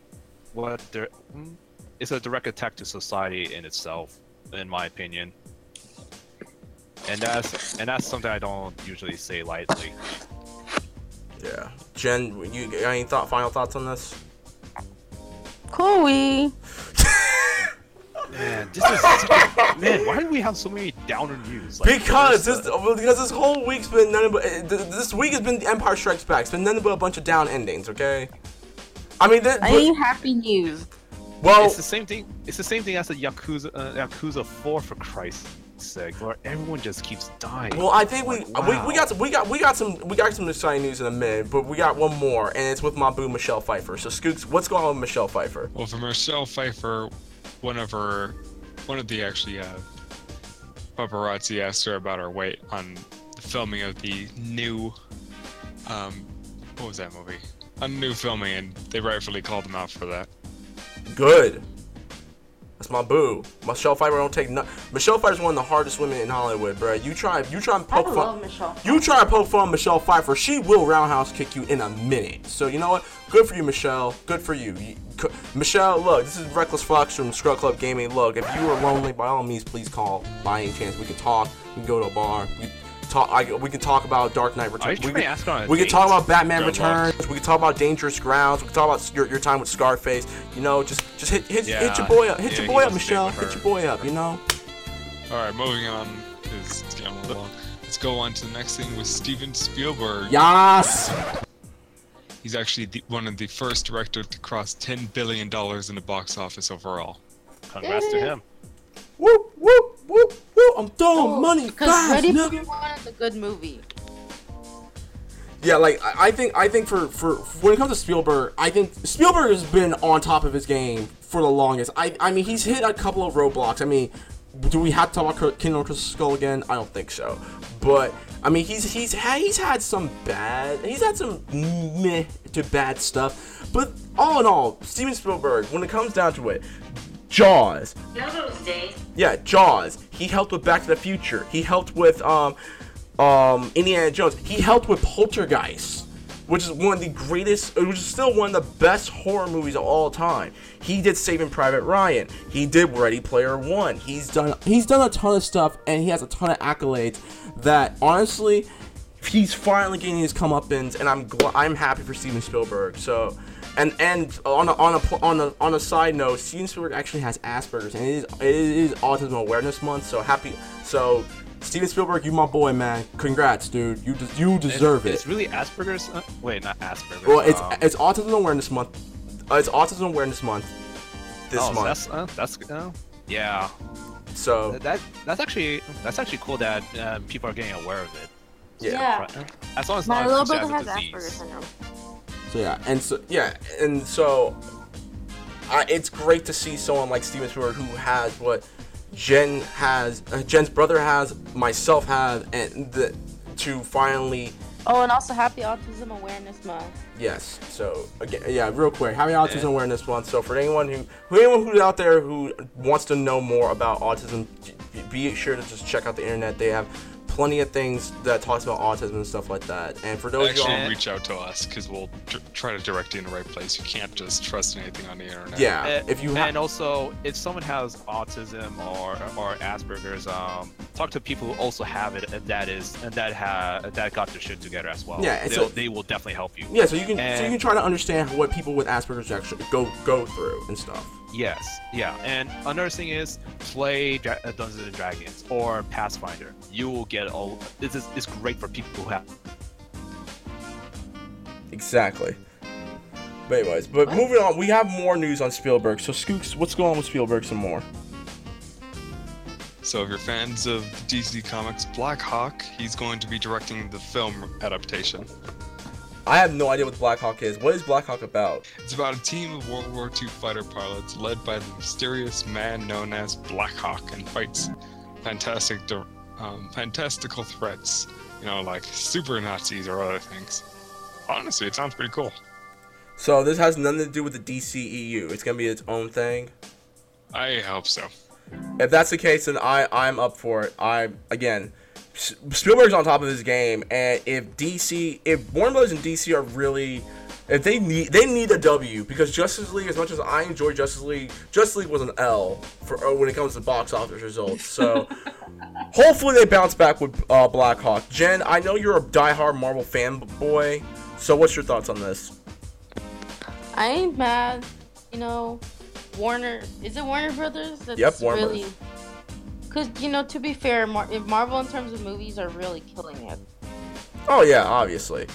what they're mm, it's a direct attack to society in itself, in my opinion. And that's and that's something I don't usually say lightly. Yeah. Gen, you got any thought, final thoughts on this? Chloe. Man, this is such a, man. Why do we have so many downer news? Like, Because this, uh, because this whole week's been nothing but uh, this week has been the Empire Strikes Back. It's been nothing but a bunch of down endings. Okay. I mean, th- I need happy news. Well, it's the same thing. It's the same thing as the Yakuza uh, Yakuza Four for Christ's sake, where everyone just keeps dying. Well, I think we, Like, we we got some, we got we got some we got some exciting news in a minute, but we got one more, and it's with my boo Michelle Pfeiffer. So Skooks, what's going on with Michelle Pfeiffer? Well, for Michelle Pfeiffer, one of her, one of the actually uh, paparazzi asked her about her weight on the filming of the new, um, what was that movie? A new filming, and they rightfully called them out for that. Good. That's my boo. Michelle Pfeiffer don't take no. Michelle Pfeiffer's one of the hardest women in Hollywood, bro. You try you try and I poke fun. love Michelle. You try to poke fun Michelle Pfeiffer, she will roundhouse kick you in a minute. So you know what? Good for you, Michelle. Good for you. You- c- Michelle, look, this is Reckless Fox from Scrub Club Gaming. Look, if you are lonely, by all means, please call. By any chance, we can talk. We can go to a bar. We talk. I, we can talk about Dark Knight Returns. We can, ask her on a we can talk about Batman Good luck. Returns. We can talk about Dangerous Grounds. We can talk about your, your time with Scarface. You know, just just hit hit, hit your boy up. Hit yeah, your boy up, Michelle. Hit your boy up. You know. All right, moving on. Is it's getting a little long. Let's go on to the next thing with Steven Spielberg. Yas. He's actually the, one of the first directors to cross 10 billion dollars in the box office overall. Congrats to him. Whoop whoop whoop whoop. I'm throwing oh, money Because fast. Ready nigga. Player One is a good movie. Yeah, like I I think I think for for when it comes to Spielberg, I think Spielberg has been on top of his game for the longest. I I mean he's hit a couple of roadblocks. I mean, do we have to talk about Kingdom of the Crystal Skull again? I don't think so. But I mean he's he's had he's had some bad he's had some meh to bad stuff. But all in all, Steven Spielberg, when it comes down to it, Jaws, yeah, Jaws. He helped with Back to the Future. He helped with um, um, Indiana Jones. He helped with Poltergeist, which is one of the greatest, which is still one of the best horror movies of all time. He did Saving Private Ryan. He did Ready Player One. He's done he's done a ton of stuff, and he has a ton of accolades. That honestly, he's finally getting his comeuppance, and I'm gl- I'm happy for Steven Spielberg. So. And and on a, on a on a on a side note, Steven Spielberg actually has Asperger's, and it is it is Autism Awareness Month. So happy, so Steven Spielberg, you my boy, man. Congrats, dude. You des- you deserve It's it. It's really Asperger's. Uh, wait, not Asperger's. Well, it's um, it's Autism Awareness Month. Uh, it's Autism Awareness Month this oh, so month. That's uh, that's uh, yeah. So That that's actually that's actually cool that uh, people are getting aware of it. yeah. Right? Uh, As long as My little considered brother as has a disease. Asperger's syndrome. So yeah, and so yeah, and so I, it's great to see someone like Steven Spielberg who has what Gen has, uh, Gen's brother has, myself have, and the, to finally Oh, and also Happy Autism Awareness Month. Yes. So again, yeah, real quick, Happy Autism Awareness Month. So for anyone who, who anyone who's out there who wants to know more about autism, be sure to just check out the internet. They have plenty of things that talks about autism and stuff like that. And for those of Actually, y'all, reach out to us because we'll tr- try to direct you in the right place. You can't just trust anything on the internet. yeah, Uh, if you and also, if someone has autism or or Asperger's, um, talk to people who also have it, and that is and that ha that got their shit together as well. Yeah, it's They'll, a- they will definitely help you. yeah, so you can so you can try to understand what people with Asperger's actually go go through and stuff. Yes, yeah, and another thing is play Dra- uh, Dungeons and Dragons or Pathfinder. You will get all. This is it's great for people who have. Exactly. But anyways, but moving on, we have more news on Spielberg. So Skooks, what's going on with Spielberg? Some more. So if you're fans of DC Comics Black Hawk, he's going to be directing the film adaptation. I have no idea what Black Hawk is. What is Black Hawk about? It's about a team of World War II fighter pilots led by the mysterious man known as Black Hawk and fights fantastic, um, fantastical threats. You know, like super Nazis or other things. Honestly, it sounds pretty cool. So this has nothing to do with the DCEU. It's gonna be its own thing. I hope so. If that's the case, then I I'm up for it. I again, Spielberg's on top of his game, and if DC, if Warner Bros. and DC are really, if they need they need a W because Justice League, as much as I enjoy Justice League, Justice League was an L for uh, when it comes to box office results. So hopefully they bounce back with uh, Black Hawk. Gen, I know you're a diehard Marvel fanboy, so what's your thoughts on this? I ain't mad. You know, Warner. Is it Warner Brothers? That's Yep, Warner really. Because you know, to be fair, Mar- Marvel in terms of movies are really killing it. Oh yeah, obviously.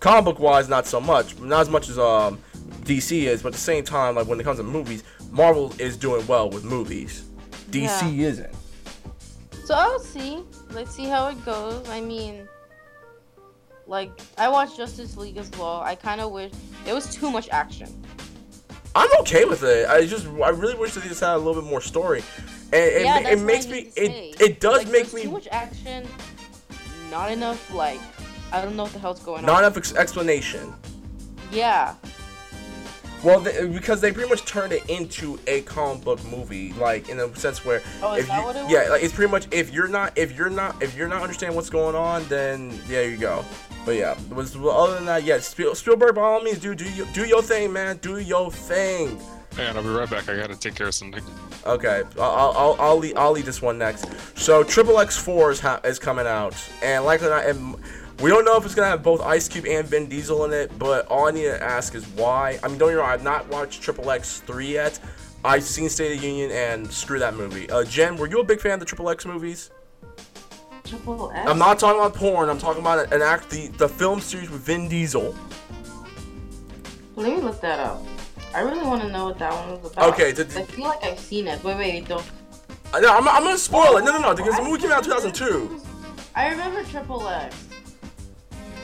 Comic book wise, not so much, not as much as um DC is, but at the same time, like when it comes to movies, Marvel is doing well with movies. DC isn't. So I'll see. Let's see how it goes. I mean, like I watched Justice League as well. I kind of wish it was too much action. I'm okay with it. I just, I really wish that they just had a little bit more story, and it, yeah, it makes me, need to say. it, it does Like, make me too much action. Not enough like I don't know what the hell's going not on. Not enough ex- explanation. Yeah. Well, they, because they pretty much turned it into a comic book movie, like in a sense where Oh, is if that you, what it yeah, like it's pretty much if you're not if you're not if you're not understanding what's going on, then there you go. But yeah, was well, other than that, yeah, Spiel, Spielberg by all means, do do your, do your thing, man, do your thing. Man, I'll be right back. I gotta take care of something. Okay, I'll I'll I'll lead, I'll lead this one next. So Triple X Four is ha- is coming out, and likely not, and we don't know if it's gonna have both Ice Cube and Vin Diesel in it. But all I need to ask is why. I mean, don't get me wrong, I've not watched Triple X Three yet. I've seen State of the Union and screw that movie. Uh, Jen, were you a big fan of the Triple X movies? Triple X. I'm not talking about porn. I'm talking about an act the the film series with Vin Diesel. Let me look that up. I really want to know what that one was about. Okay, did- I feel like I've seen it. Wait, wait, don't. Uh, No, I'm, I'm gonna spoil it. No, no, no, because the movie came out in 2002. I remember Triple X.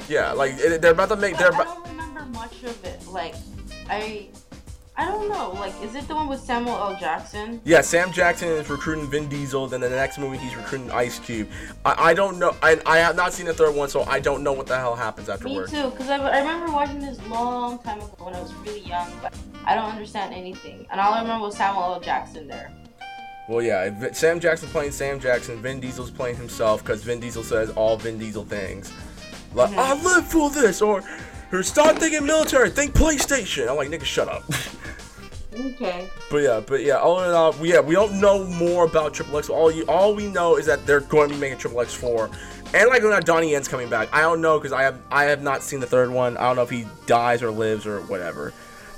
Yeah, like it- they're about to make. But They're I about. don't remember much of it. Like, I, I don't know. Like, is it the one with Samuel L. Jackson? Yeah, Sam Jackson is recruiting Vin Diesel. Then the next movie, he's recruiting Ice Cube. I, I don't know. I, I have not seen the third one, so I don't know what the hell happens afterwards. Me too, because I, I remember watching this long time ago when I was really young, but I don't understand anything. And all I remember was Samuel L. Jackson there. Well, yeah, Sam Jackson playing Sam Jackson. Vin Diesel's playing himself because Vin Diesel says all Vin Diesel things, like Mhm. "I live for this" or "or stop thinking military, think PlayStation." I'm like, nigga, shut up. Okay. But yeah, but yeah, all in all, we, yeah, we don't know more about Triple X. All you, all we know is that they're going to be making Triple X four, and like when Donnie Yen's coming back. I don't know because I have I have not seen the third one. I don't know if he dies or lives or whatever.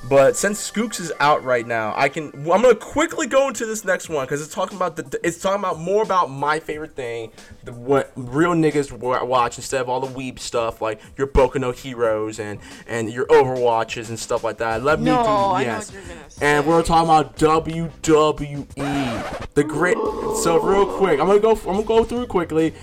But since Skooks is out right now, I can. I'm gonna quickly go into this next one because it's talking about the. It's talking about more about my favorite thing, the, what real niggas watch instead of all the weeb stuff like your Boku no Heroes and and your Overwatches and stuff like that. Let me No, do I know yes. what you're gonna say. And we're talking about WWE, the great. So real quick, I'm gonna go. I'm gonna go through quickly.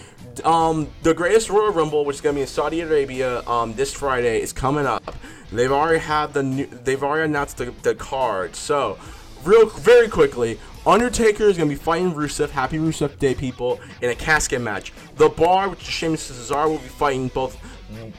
Um, the greatest Royal Rumble, which is gonna be in Saudi Arabia, um, this Friday, is coming up. They've already had the new. They've already announced the, the card. So, real very quickly, Undertaker is gonna be fighting Rusev. Happy Rusev Day, people! In a casket match. The Bar, which is Sheamus and Cesaro, will be fighting both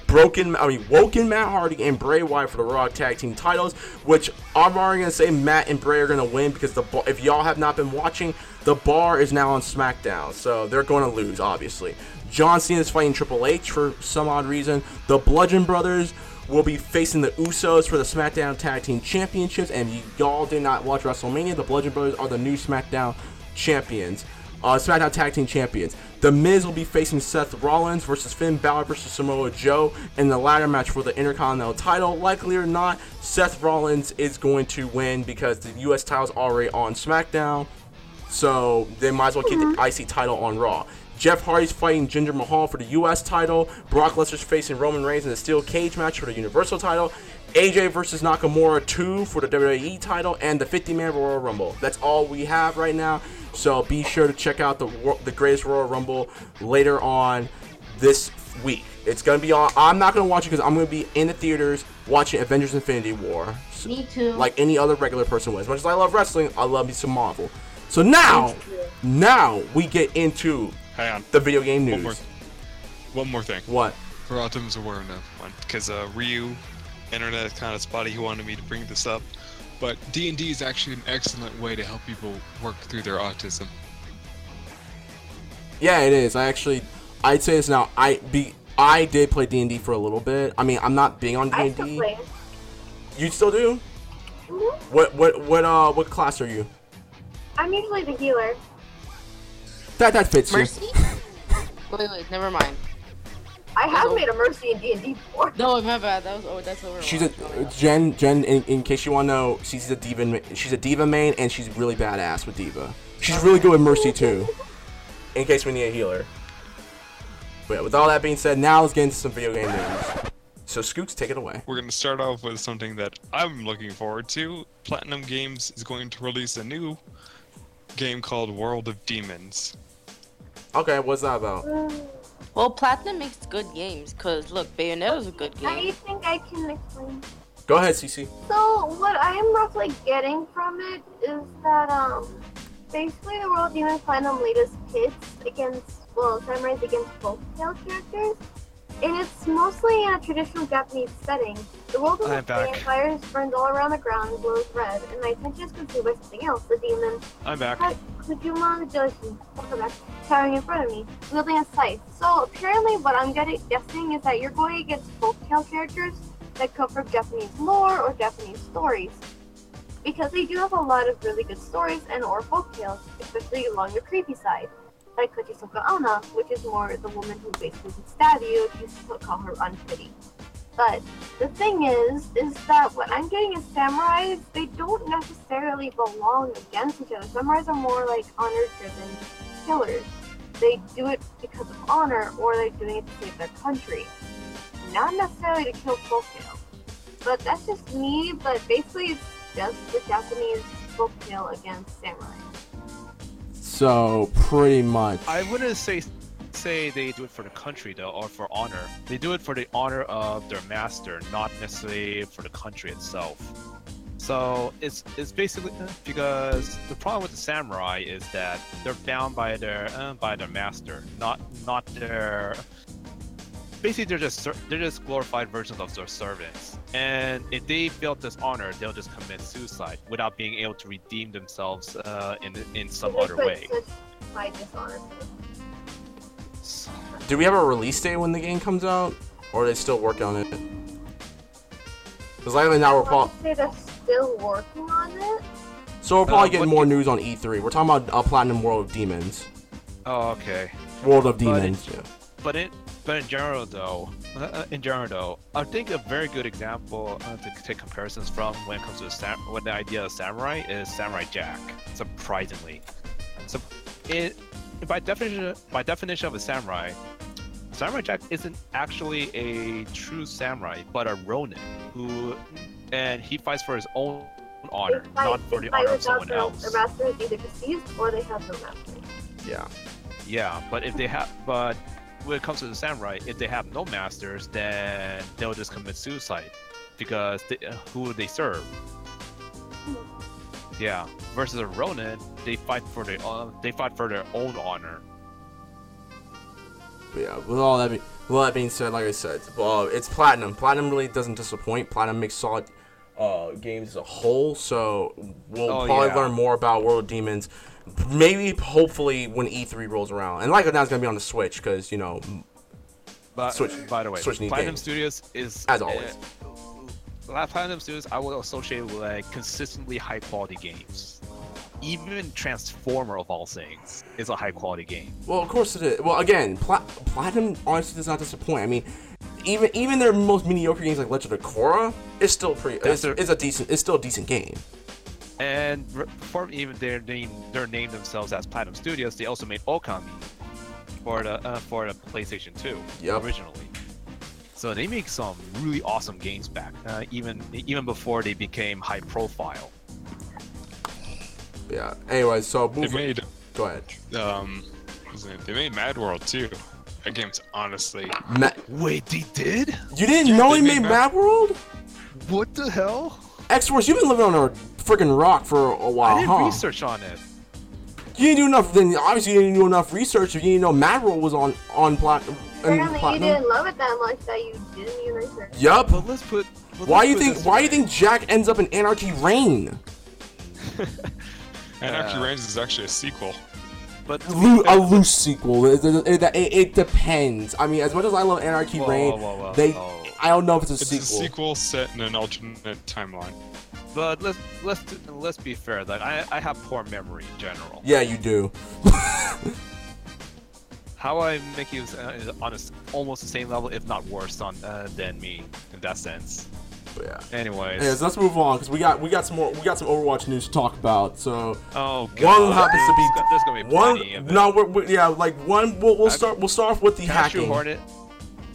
broken, I mean, woken Matt Hardy and Bray Wyatt for the Raw Tag Team titles. Which I'm already gonna say Matt and Bray are gonna win because the if y'all have not been watching, the Bar is now on SmackDown, so they're going to lose, obviously. John Cena is fighting Triple H for some odd reason. The Bludgeon Brothers will be facing the Usos for the SmackDown Tag Team Championships. And y'all did not watch WrestleMania. The Bludgeon Brothers are the new SmackDown champions. Uh, SmackDown Tag Team Champions. The Miz will be facing Seth Rollins versus Finn Balor versus Samoa Joe in the ladder match for the Intercontinental title. Likely or not, Seth Rollins is going to win because the U.S. title is already on SmackDown. So they might as well keep the IC title on Raw. Jeff Hardy's fighting Jinder Mahal for the U.S. title. Brock Lesnar's facing Roman Reigns in a steel cage match for the Universal title. AJ versus Nakamura 2 for the WWE title and the 50 man Royal Rumble. That's all we have right now. So be sure to check out the the greatest Royal Rumble later on this week. It's gonna be on. I'm not gonna watch it because I'm gonna be in the theaters watching Avengers: Infinity War. So- Me too. like any other regular person would. As much as I love wrestling, I love me some Marvel. So now, now we get into Hang on. the video game One more, news. one more thing. What? For Optimus awareness one, because uh, Ryu, internet is kind of spotty. He wanted me to bring this up, but D and D is actually an excellent way to help people work through their autism. Yeah, it is. I actually, I'd say this now. I be, I did play D and D for a little bit. I mean, I'm not big on D and D. You still do? Mhm. What, what, what, uh, what class are you? I'm usually the healer. That, that fits you. Mercy? wait, wait, never mind. I have Oh. made a mercy in D and D before. No, my bad. That was oh, that's over. She's a Gen. Gen. In, in case you want to know, she's a D.Va. She's a D.Va main, and she's really badass with D.Va. She's really good with mercy too. In case we need a healer. But with all that being said, now let's get into some video game news. So Skooks, take it away. We're going to start off with something that I'm looking forward to. Platinum Games is going to release a new game called World of Demons. Okay, what's that about? Well, Platinum makes good games. Cause look, Bayonetta's a good game. I think I can explain. Go ahead, CeCe. So what I am roughly getting from it is that um, basically the World Demon Platinum latest pits against well samurais against folktale characters, and it's mostly in a traditional Japanese setting. The world of I'm the back. fires burns all around the ground and glows red, and my attention is consumed by something else. The demon I'm back. Hi, Kujuma Joshi, welcome back, towering in front of me, wielding a scythe. So apparently what I'm getting, guessing is that you're going against folktale characters that come from Japanese lore or Japanese stories. Because they do have a lot of really good stories and or folktales, especially along the creepy side. Like Kuchisake-onna, which is more the woman who basically can stab you if you call her unpretty. But the thing is, is that what I'm getting is samurais, they don't necessarily belong against each other. Samurais are more like honor-driven killers. They do it because of honor, or they're doing it to save their country. Not necessarily to kill folktale. But that's just me, but basically it's just the Japanese folktale against samurai. So pretty much. I wouldn't say say they do it for the country though, or for honor. They do it for the honor of their master, not necessarily for the country itself. So it's it's basically because the problem with the samurai is that they're bound by their uh, by their master, not not their. Basically, they're just they're just glorified versions of their servants. And if they feel dishonor, they'll just commit suicide without being able to redeem themselves uh, in in some other way. High dishonor. Do we have a release date when the game comes out, or are they still working on it? Because likely now we're probably want to say they're still working on it. so we're probably Uh, getting more news on E3. We're talking about uh, Platinum World of Demons. Oh, okay. World of But it- Demons. yeah. But in but in general though, uh, uh, in general though, I think a very good example uh, to take comparisons from when it comes to sam- when the idea of samurai is Samurai Jack. Surprisingly, so it by definition by definition of a samurai, Samurai Jack isn't actually a true samurai, but a ronin who, and he fights for his own honor, fight- not for the honor of someone the, else. The master is either deceased or they have no master. Yeah. Yeah, but if they have, but when it comes to the samurai, if they have no masters, then they'll just commit suicide because they, uh, who would they serve? Yeah. Versus a Ronin, they fight for their uh, they fight for their own honor. But yeah, with all that, be- with all that being said, like I said, well, it's platinum. Platinum really doesn't disappoint. Platinum makes solid uh, games as a whole. So we'll Oh, probably yeah. learn more about World of Demons. Maybe, hopefully, when E3 rolls around, and like now it's gonna be on the Switch because you know, But Switch- by the way, Switch Platinum games. Studios is As always. Uh, Platinum Studios, I would associate with like consistently high quality games. Even Transformer of all things is a high quality game. well, of course it is. Well, again, Pla- Platinum honestly does not disappoint. I mean, even even their most mediocre games like Legend of Korra is still pretty. It's, their- it's a decent. It's still a decent game. And before even their name, their name themselves as Platinum Studios, they also made Okami for the uh, for the PlayStation 2 Yep. originally. So they make some really awesome games back, uh, even even before they became high profile. Yeah. Anyways, so They made Go ahead. um, what was it? They made Mad World too. That game's honestly Ma- Wait, they did? you didn't Yeah, know they he made made Mad World? What the hell? X Force, you've been living on a freaking rock for a while, I did huh? research on it. You didn't do enough. Then obviously you didn't do enough research. If you didn't know Mad World was on on plat- in Apparently, you platinum. didn't love it that much that you didn't even research. Yup. But let's put. but Why let's you put think? Why Why you think Jack ends up in Anarchy Reign? Anarchy Uh, Reigns is actually a sequel. But to be Loo- fair- a loose sequel. It, it, it, it depends. I mean, as much as I love Anarchy Whoa, Reign, whoa, whoa, they. whoa. I don't know if it's a It's sequel. a sequel set in an alternate timeline. But let's let's let's be fair. Like I I have poor memory in general. Yeah, you do. How I make you uh, is on a almost the same level, if not worse, on uh, than me in that sense. But yeah. Anyways. Anyways, let's move on because we got we got some more we got some Overwatch news to talk about. So oh god. one happens to be There's gonna be one. plenty of it. No, we're, we yeah, like one. We'll, we'll I- start. We'll start off with the Can I hacking. shoehorn it?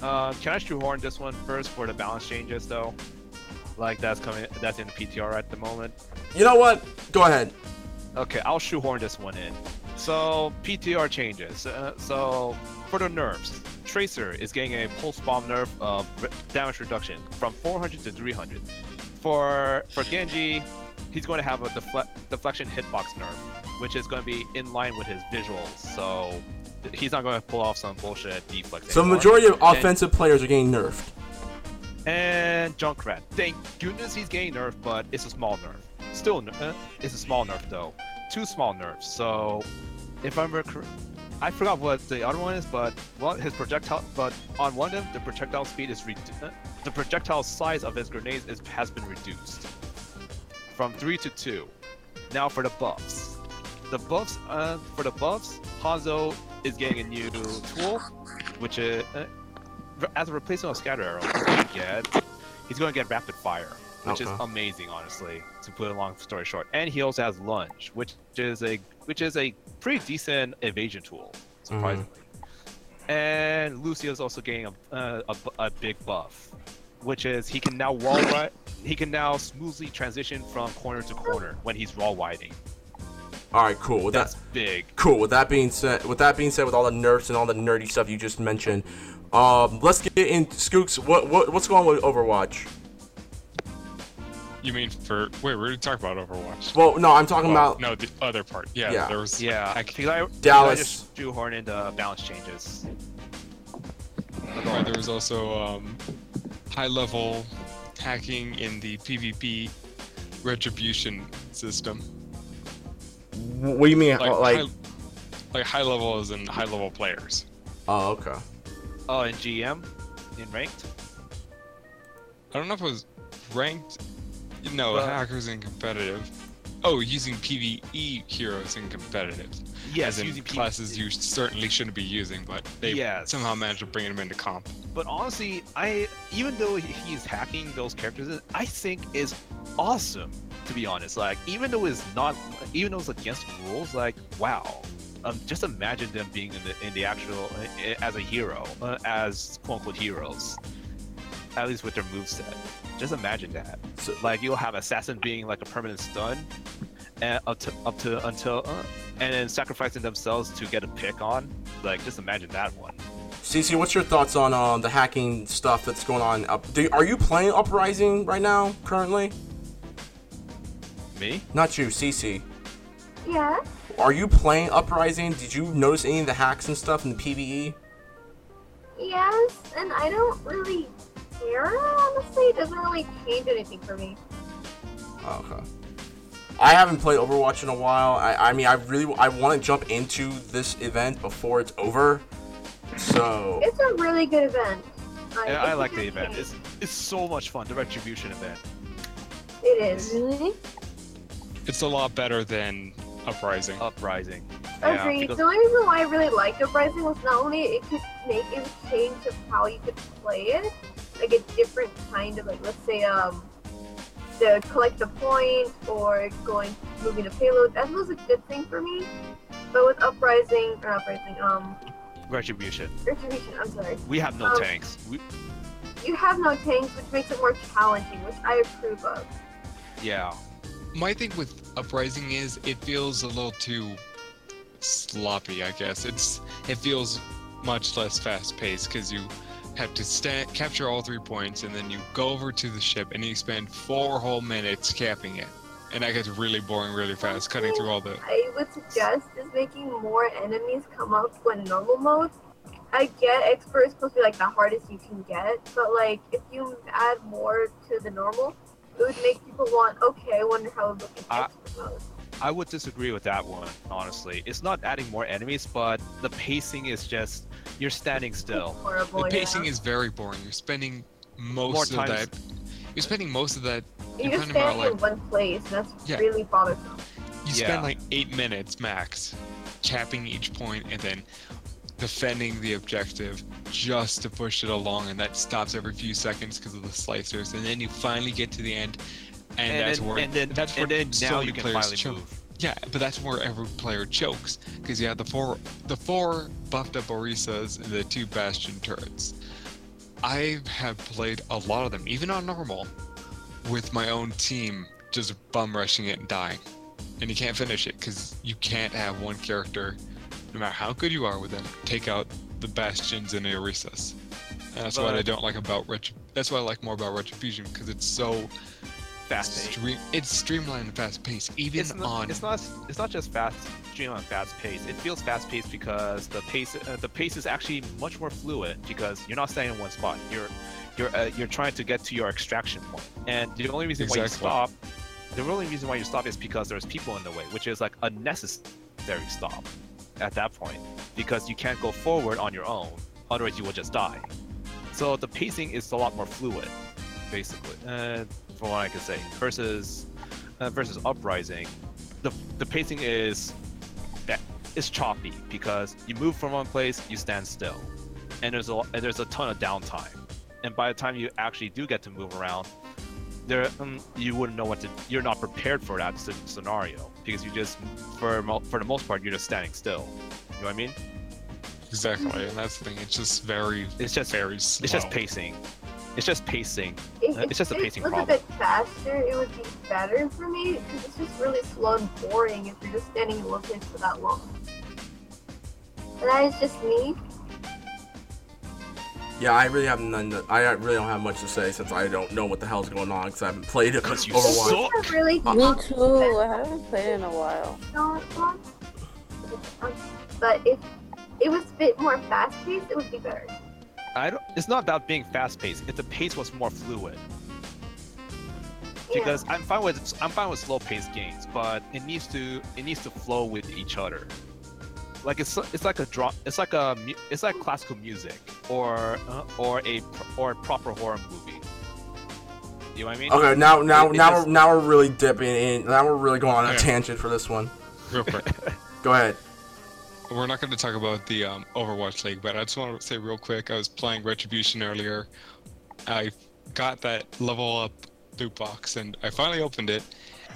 Uh, can I shoehorn this one first for the balance changes though? Like that's coming. That's in the PTR at the moment. You know what? Go ahead. Okay, I'll shoehorn this one in. So PTR changes. Uh, so for the nerfs, Tracer is getting a pulse bomb nerf of damage reduction from 400 to 300. For for Genji, he's going to have a defle- deflection hitbox nerf, which is going to be in line with his visuals. So he's not going to pull off some bullshit deflex. So the majority of And- offensive players are getting nerfed. and Junkrat. Thank goodness he's getting nerfed, but it's a small nerf. Still, uh, it's a small nerf though. Two small nerfs. So, if I am I forgot what the other one is, but well, his projectile. But on one of them, the projectile speed is redu- uh, the projectile size of his grenades is has been reduced from three to two. Now for the buffs. The buffs, uh, for the buffs, Hanzo is getting a new tool, which is uh, as a replacement of scatter arrow. He's going to get rapid fire, which is amazing, honestly. To put a long story short, and he also has lunge, which is a which is a pretty decent evasion tool, surprisingly. And Lucio is also getting a, uh, a a big buff, which is he can now wall ride. He can now smoothly transition from corner to corner when he's wall widing. All right, cool. With That's that, big. cool. With that being said, with that being said, with all the nerfs and all the nerdy stuff you just mentioned, um, let's get in. Skooks, what what what's going on with Overwatch? You mean for wait? We're gonna about Overwatch. Well, no, I'm talking Well, about no, the other part. Yeah, Yeah. there was Yeah, hack- because I, Dallas. Dallas. I just shoehorn into balance changes. Right, there was also um, high-level hacking in the PvP retribution system. what do you mean? Like, Like, high, like high level as in high-level players. oh, okay. Oh, in GM, in ranked. I don't know if it was ranked. No, Well- hackers in competitive. Oh, using PvE heroes in competitive. Yes, as in using classes you certainly shouldn't be using, but they Yes. somehow managed to bring them into comp. But honestly, I even though he- he's hacking those characters, I think is awesome. To be honest, like even though it's not, even though it's against rules, like wow. Um, just imagine them being in the in the actual uh, as a hero, uh, as quote unquote heroes, at least with their moveset. Just imagine that. So, Like you'll have assassin being like a permanent stun, and up to up to until, uh, and then sacrificing themselves to get a pick on. Like just imagine that one. CeCe, what's your thoughts on um, the hacking stuff that's going on? Up, do, are you playing Uprising right now, currently? Me? Not you, CeCe. Yeah. Are you playing Uprising? Did you notice any of the hacks and stuff in the? PvE? Yes, and I don't really care. Honestly, it doesn't really change anything for me. Okay. I haven't played Overwatch in a while. I, I mean, I really I want to jump into this event before it's over. So It's a really good event. Like, Yeah, I like the event. game. It's it's so much fun. The retribution event. It is. Really? It's a lot better than Uprising. Uprising. Agreed. because- The only reason why I really liked Uprising was not only it could make it change of how you could play it, like a different kind of like let's say um the collect the point or going moving the payload. That was a good thing for me. But with Uprising or Uprising, um Retribution. Retribution, I'm sorry. We have no Um, tanks. We, You have no tanks, which makes it more challenging, which I approve of. yeah. My thing with Uprising is it feels a little too sloppy. I guess it's it feels much less fast paced because you have to sta capture all three points and then you go over to the ship and you spend four whole minutes capping it, and that gets really boring really fast, cutting through all the. I would suggest is making more enemies come up when normal mode. I get expert is supposed to be like the hardest you can get, but like if you add more to the normal, it would make people want. Okay, I wonder how it would look in I- expert mode. I would disagree with that one, honestly. It's not adding more enemies, but the pacing is just you're standing still. Horrible. The pacing yeah. is very boring. You're spending most More of times- that. You're spending most of that. You're you're about, standing in one place. That's Yeah. really bothersome. You Yeah. spend like eight minutes max capping each point and then defending the objective just to push it along, and that stops every few seconds because of the slicers. And then you finally get to the end, and, And that's then, where and then, that's where and then so now you can finally choke. move. Yeah, but that's where every player chokes because you have the four the four buffed up Orisas and the two Bastion turrets. I have played a lot of them, even on normal, with my own team, just bum rushing it and dying, and you can't finish it because you can't have one character, no matter how good you are with them, take out the Bastions and the Orisas. And that's what I don't like about Retri- That's what I like more about Retribution because it's so Fast paced. stream. It's streamlined and fast paced, even It's not, on. it's not. It's not just fast. Streamlined fast paced. It feels fast paced because the pace. Uh, the pace is actually much more fluid because you're not staying in one spot. You're, you're, uh, you're trying to get to your extraction point. point, and the only reason why you stop, the only reason why you stop is because there's people in the way, which is like a necessary stop at that point because you can't go forward on your own. Otherwise, you will just die. So the pacing is a lot more fluid, basically, uh, from what I can say. Versus uh, versus Uprising, the the pacing is that is choppy because you move from one place, you stand still, and there's a and there's a ton of downtime. And by the time you actually do get to move around, there um, you wouldn't know what to. You're not prepared for that scenario because you just for for the most part you're just standing still. You know what I mean? Exactly, and that's the thing. It's just very, It's just very slow. it's just pacing. It's just pacing. If, Uh, it's just a if pacing it was problem. a bit faster, it would be better for me because it's just really slow and boring if you're just standing in one place for that long. And that is just me. Yeah, I really have none. To, I really don't have much to say since I don't know what the hell's going on because I haven't played it. Because you Overwatch. suck. It's a really Uh, Me too. I haven't played in a while. not. But if it was a bit more fast paced, it would be better. I don't. It's not about being fast paced. If the pace was more fluid, Yeah. because I'm fine with I'm fine with slow paced games, but it needs to it needs to flow with each other. Like it's it's like a draw it's like a it's like classical music or uh, or a or a proper horror movie. You know what I mean? Okay, now now It- it now just- we're now we're really dipping in. Now we're really going on a Okay. tangent for this one. Real quick, Go ahead. We're not going to talk about the um, Overwatch League, but I just want to say real quick. I was playing Retribution earlier. I got that level up loot box, and I finally opened it,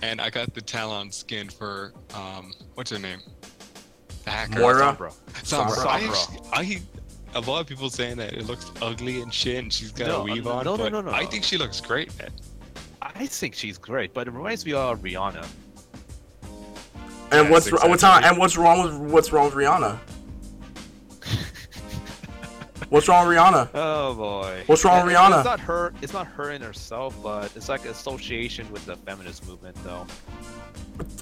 and I got the Talon skin for um, what's her name? The hacker. Moira? Sombra. Sombra. Sombra. I, Sombra. actually- I, a lot of people saying that it looks ugly and shit, and she's got No, a weave no, on, no, no, but no, no. I think she looks great, man. I think she's great, but it reminds me of Rihanna. And Yes, what's exactly. what's wrong, and what's wrong with what's wrong with Rihanna? What's wrong with Rihanna? Oh boy. What's wrong with Rihanna? It's not her. It's not her in herself, but it's like association with the feminist movement, though.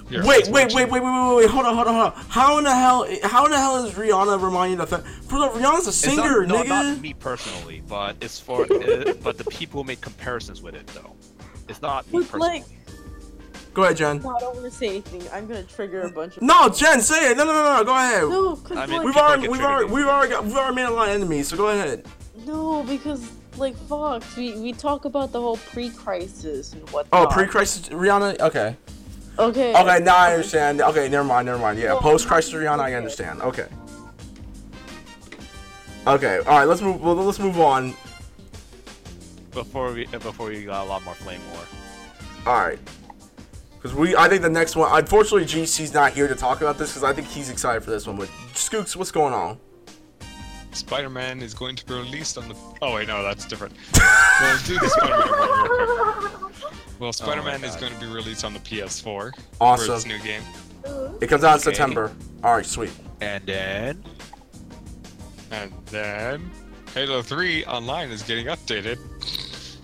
Here, Wait, wait, wait, wait, wait, wait, wait, hold on, hold on, hold on. How in the hell, how in the hell is Rihanna reminding you of that? Bro, Rihanna's a It's singer, not, no, nigga. not me personally, but it's for uh, but the people who make comparisons with it, though. It's not me But, personally. like- Go ahead, Gen. No, I don't want to say anything. I'm gonna trigger a bunch of. No, Gen, say it. No, no, no, no. Go ahead. No, cause I mean, like, We've already, we've already, we've already, got, we've already made a lot of enemies. So go ahead. no, because like Fox, we we talk about the whole pre-crisis and what. Oh, pre-crisis Rihanna. Okay. Okay. Okay, now I understand. Okay, never mind, never mind. Yeah, Well, post-crisis not- Rihanna, I understand. Okay. Okay. All right. Let's move. Well, let's move on. Before we before we got a lot more flame war. All right. Because we, I think the next one. Unfortunately, GC's not here to talk about this because I think he's excited for this one. But Skooks, what's going on? Spider-Man is going to be released on the. Oh wait, no, that's different. we'll do the Spider-Man one. Well, oh Spider-Man is going to be released on the PS4 for Awesome. its new game. It comes out in Okay. September. All right, sweet. And then And then Halo 3 Online is getting updated.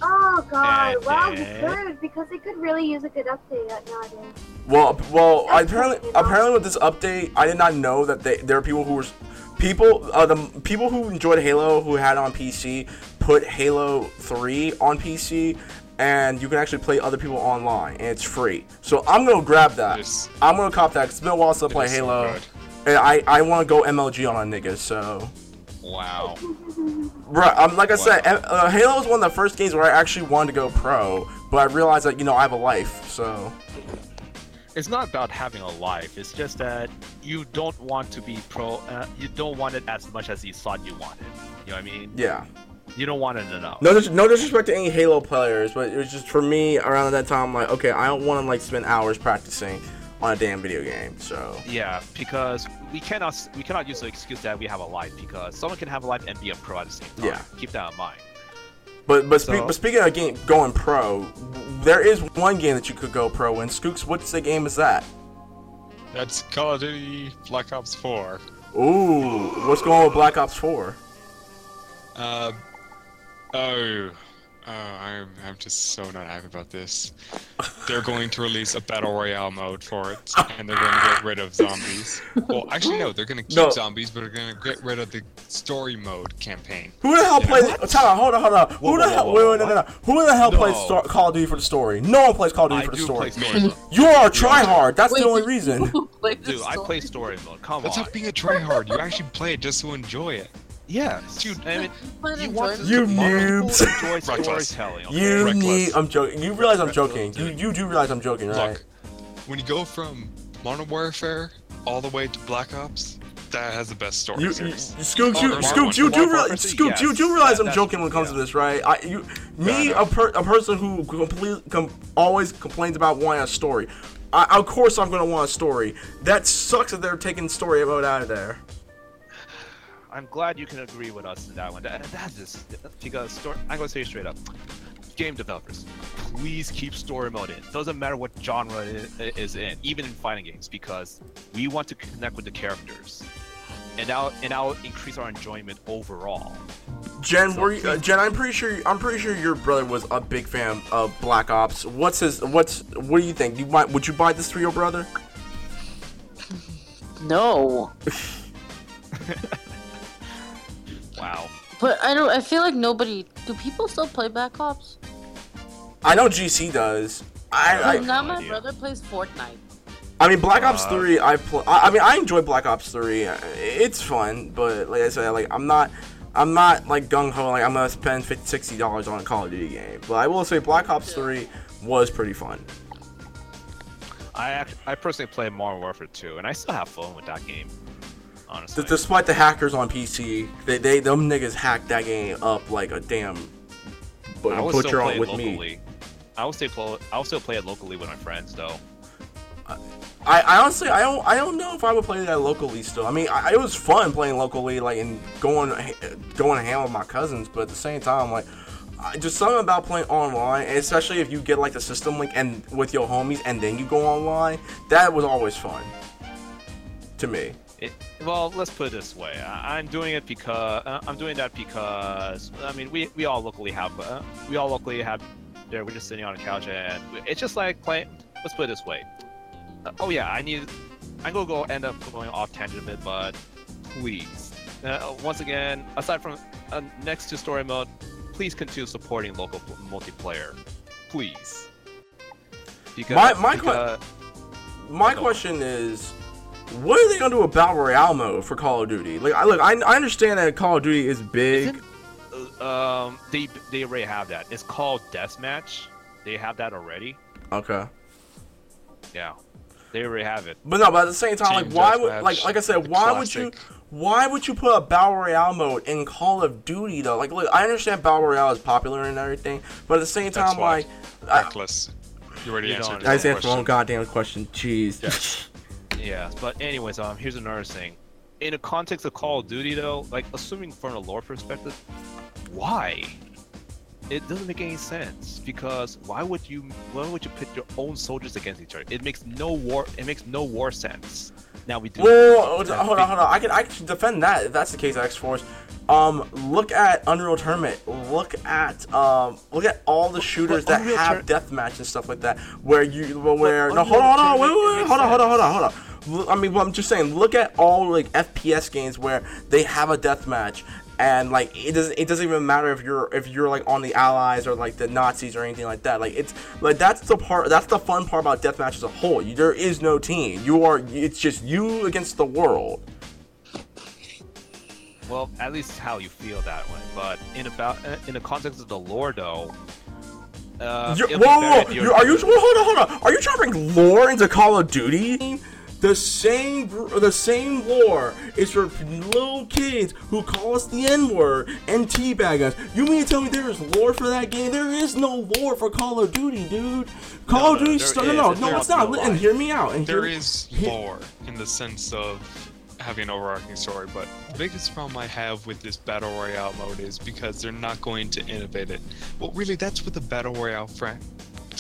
Oh god, And wow, then- good because they could really use a good update nowadays. Well, well, That's apparently, cool, you know? apparently with this update, I did not know that they, there are people who were, people, uh, the people who enjoyed Halo who had it on PC put Halo 3 on PC, and you can actually play other people online, and it's free. So I'm gonna grab that. I'm gonna cop that. 'cause it's been a while since I It played is so Halo, and I, I want to go MLG on a nigga. So, wow. right, um, like I said, Wow. M- uh, Halo was one of the first games where I actually wanted to go pro, but I realized that you know I have a life, so. It's not about having a life. It's just that you don't want to be pro. Uh, you don't want it as much as you thought you wanted. You know what I mean? Yeah. You don't want it enough. No, no disrespect to any Halo players, but it was just for me around that time. Like, okay, I don't want to like spend hours practicing on a damn video game. So Yeah, because we cannot we cannot use the excuse that we have a life because someone can have a life and be a pro at the same time. Yeah. Keep that in mind. but but, spe- So- but speaking of game going pro, there is one game that you could go pro in. Skooks, what's the game is that? That's Call of Duty Black Ops 4. Ooh, what's going on with Black Ops 4? Uh, oh, oh, I'm, I'm just so not happy about this. They're going to release a battle royale mode for it, and they're going to get rid of zombies. Well, actually, no, they're going to keep No. zombies, but they're going to get rid of the story mode campaign. Who the hell Yeah. plays? Time out, hold on, hold on. Who the whoa, hell? whoa, Wait, wait, no, no, no. Who the hell plays Star- Call of Duty for the story? No one plays Call of Duty I for the do story. play story. You are a tryhard. That's Wait, the only reason. you play the Dude, I play story mode. Come That's on. not being a tryhard. You actually play it just to enjoy it. Yeah, dude. I mean, Played you in want? You a lot of people noobs. storytelling. You Reckless. need. I'm joking. You realize I'm joking. You you do realize I'm joking, right? Look, when you go from Modern Warfare all the way to Black Ops, that has the best story You, you, series. Skooks, Oh, you, the Skooks, you do realize, versus- Skooks, you do realize that- I'm joking when it comes to this, right? I, you, me, Yeah, I know. a, per, a person who complete, com, always complains about wanting a story. I, of course, I'm gonna want a story. That sucks that they're taking story mode out of there. I'm glad you can agree with us in that one. That, that is because story, I'm gonna say it straight up. Game developers, please keep story mode in. Doesn't matter what genre it i- is in, even in fighting games, because we want to connect with the characters, and now and now increase our enjoyment overall. Gen, So were you, uh, Gen, I'm pretty sure, I'm pretty sure your brother was a big fan of Black Ops. What's his, what's, what do you think? You might, would you buy this for your brother? No, Wow. but I don't. I feel like nobody. Do people still play Black Ops? I know GC does. I, I, now no my idea. brother plays Fortnite. I mean, Black Ops Uh, 3, I play. I I mean, I enjoy Black Ops 3. It's fun, but like I said, like I'm not, I'm not like gung ho. Like I'm gonna spend 50 60 dollars on a Call of Duty game. But I will say, Black Ops 3 was pretty fun. I act, I personally play Modern Warfare 2, and I still have fun with that game. Honestly. D- despite the hackers on PC, they, they them niggas hacked that game up like a damn. But I butcher still on play it with locally. me. I will still play. I will still play it locally with my friends, though. I, I honestly I don't I don't know if I would play that locally still. I mean, I, it was fun playing locally, like and going going ham with my cousins. But at the same time, like I- just something about playing online, especially if you get like the system link and with your homies, and then you go online. That was always fun to me. It, well, let's put it this way. I, I'm doing it because uh, I'm doing that because I mean we, we all locally have uh, we all locally have there. We're just sitting on a couch and it's just like playing. Let's put it this way. Uh, oh yeah, I need. I'm gonna go end up going off tangent a bit, but please, uh, once again, aside from uh, next to story mode, please continue supporting local pl- multiplayer, please. Because, My- my because- My question is, what are they gonna do with battle royale mode for Call of Duty? Like, I look, I, I understand that Call of Duty is big. Isn't- uh, um, they they already have that. It's called deathmatch. They have that already. Okay, Yeah, they already have it. but no, but at the same time, like, why would, like, like I said, the why would you, why would you put a battle royale mode in Call of Duty though? Like, look, I understand battle royale is popular and everything, but at the same That's time, why. like, I, Reckless. You already You answered. don't your I own just answered my own goddamn question. Jeez. Yes. Yeah, but anyways, um, here's another thing. In the context of Call of Duty, though, like assuming from a lore perspective, why? It doesn't make any sense because why would you why would you pit your own soldiers against each other? It makes no war. It makes no war sense. Now we do. Whoa, hold on, hold on, hold on. I can I can defend that if that's the case, X Force. Um, look at Unreal Tournament. Look at um, look at all the shooters But that Unreal have Tour- deathmatch and stuff like that. Where you, well, where no, hold on, hold on, wait, wait, wait, hold on, hold on, hold on, sense. hold on. L- I mean, well, I'm just saying. Look at all like FPS games where they have a deathmatch, and like it doesn't it doesn't even matter if you're if you're like on the Allies or like the Nazis or anything like that. Like it's like that's the part that's the fun part about deathmatch as a whole. You, there is no team. You are it's just you against the world. Well, at least how you feel that way. But in about uh, in the context of the lore, though. Uh, whoa, whoa, whoa. are you? Hold on, hold on. Are you trying to bring lore into Call of Duty? The same, the same lore is for little kids who call us the N word and teabag us. You mean to tell me there is lore for that game? There is no lore for Call of Duty, dude. Call No, of Duty. st- is. no, no, no, it's not. no And hear me out. And There hear, is lore in the sense of having an overarching story, but the biggest problem I have with this battle royale mode is because they're not going to innovate it. Well, really, that's what the battle royale fra-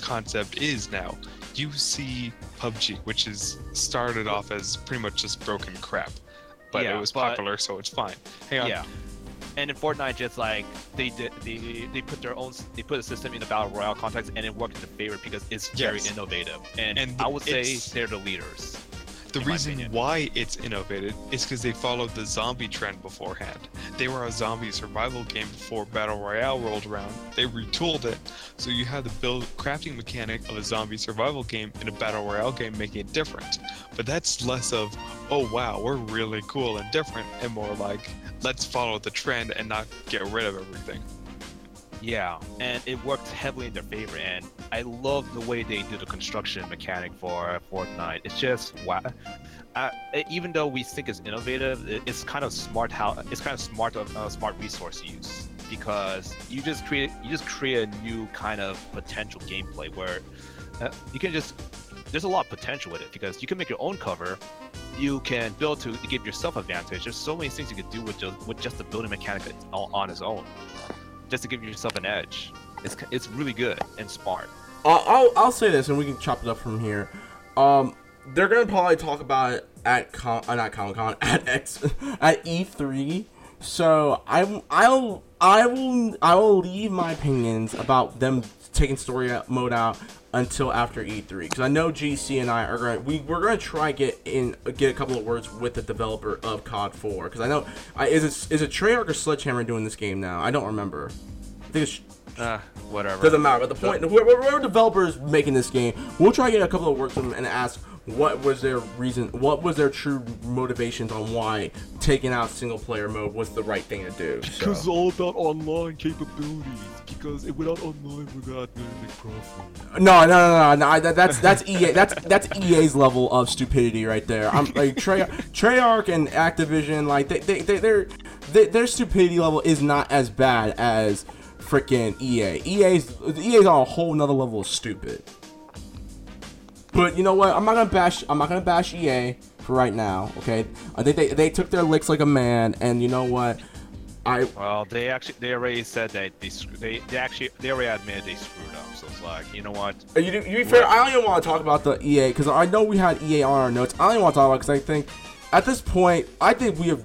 concept is now. You see PUBG, which is started off as pretty much just broken crap, but Yeah, it was but- popular, so it's fine. Hang on. Yeah. And in Fortnite, just like they did, they they put their own, they put a system in the battle royale context, and it worked in their favor because it's very Yes. innovative. And, And I would say they're the leaders. The reason opinion. why it's innovated is because they followed the zombie trend beforehand. They were a zombie survival game before Battle Royale rolled around. They retooled it, so you have the build crafting mechanic of a zombie survival game in a Battle Royale game, making it different. But that's less of, oh wow, we're really cool and different, and more like, let's follow the trend and not get rid of everything. Yeah, and it worked heavily in their favor. And I love the way they do the construction mechanic for Fortnite. It's just wow. Uh, even though we think it's innovative, it's kind of smart how it's kind of smart of uh, smart resource use because you just create you just create a new kind of potential gameplay where uh, you can just there's a lot of potential with it because you can make your own cover. You can build to give yourself advantage. There's so many things you could do with just with just the building mechanic on its own just to give yourself an edge. It's it's really good and smart. I'll, I'll I'll say this, and we can chop it up from here. Um, they're gonna probably talk about it at con, uh, not Comic Con, at X, at E3. So I I'll I will I will leave my opinions about them taking story mode out until after E3 because I know GC and I are going we we're going to try get in get a couple of words with the developer of COD 4 because I know I, is it is it Treyarch or Sledgehammer doing this game now? I don't remember. I think it's Uh, whatever. doesn't matter. But the point, whoever, whoever developer is making this game, we'll try to get a couple of words and ask what was their reason, what was their true motivations on why taking out single player mode was the right thing to do. because So. all about online capabilities. Because without online, we're not gonna profit. No, no, no, no, no. That, that's that's EA. That's that's EA's level of stupidity right there. I'm like Trey, Treyarch and Activision. Like they, they, they, their they, their stupidity level is not as bad as freaking EA. EA's EA's on a whole nother level of stupid. But you know what? I'm not gonna bash. I'm not gonna bash EA for right now. Okay, I think they they took their licks like a man, and you know what? I Well, they actually they already said that they they they actually they already admitted they screwed up. So it's like you know what? Uh, You, you be fair, I don't even want to talk about the EA because I know we had EA on our notes. I don't even want to talk about because I think at this point, I think we have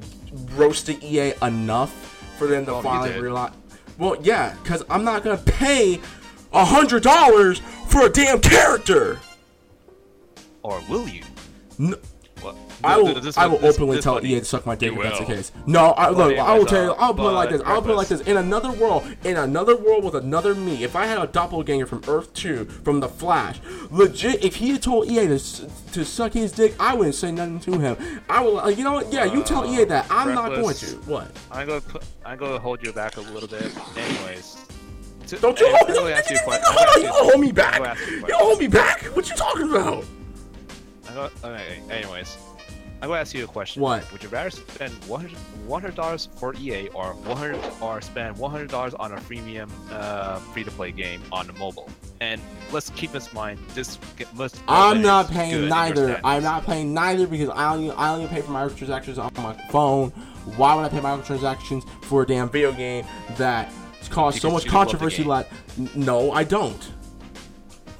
roasted EA enough for them to Well, finally realize. Well, yeah, because I'm not gonna pay a hundred dollars for a damn character. Or will you? N- What? I will. This- I will this- openly this tell funny. EA to suck my dick if that's the case. No, I, look. I will tell you. uh, I'll put it like this. I'll put it like this. In another world, in another world with another me, if I had a doppelganger from Earth Two, from the Flash, legit, if he had told EA to to suck his dick, I wouldn't say nothing to him. I will. Like, you know what? Yeah, you tell EA that. I'm not going to. What? I'm gonna put, I'm gonna hold you back a little bit. Anyways. To- Don't you I'm hold me? you. Hold you hold me back. You a You question. don't hold me back. What you talking about? I'm okay, anyways, I'm gonna ask you a question. What? Would you rather spend 100 dollars for EA or 100 or spend 100 dollars on a freemium uh, free-to-play game on the mobile? And let's keep this in mind. This let's. I'm not paying neither. I'm not paying neither because I only I only pay for my transactions on my phone. Why would I pay my transactions for a damn video game that caused so much you love the controversy? Like, no, I don't.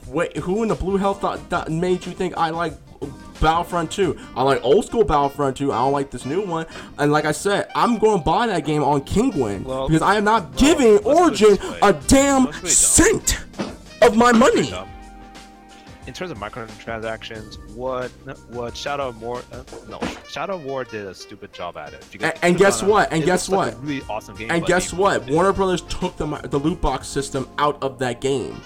Wait, who in the blue hell thought that made you think I like Battlefront 2? I like old school Battlefront 2. I don't like this new one. And like I said, I'm going to buy that game on Kinguin Well, because I am not giving put it Origin a damn Let's put it down. cent of my money. In terms of microtransactions, what what Shadow of War uh, no Shadow War did a stupid job at it. because A- and guess what? And guess looks like what? really awesome game. And guess what? Warner Brothers took the the loot box system out of that game.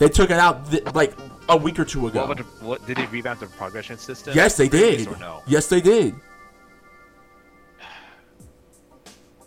They took it out th- like a week or two ago. What, what did they revamp the progression system? yes, they did. no? Yes, they did.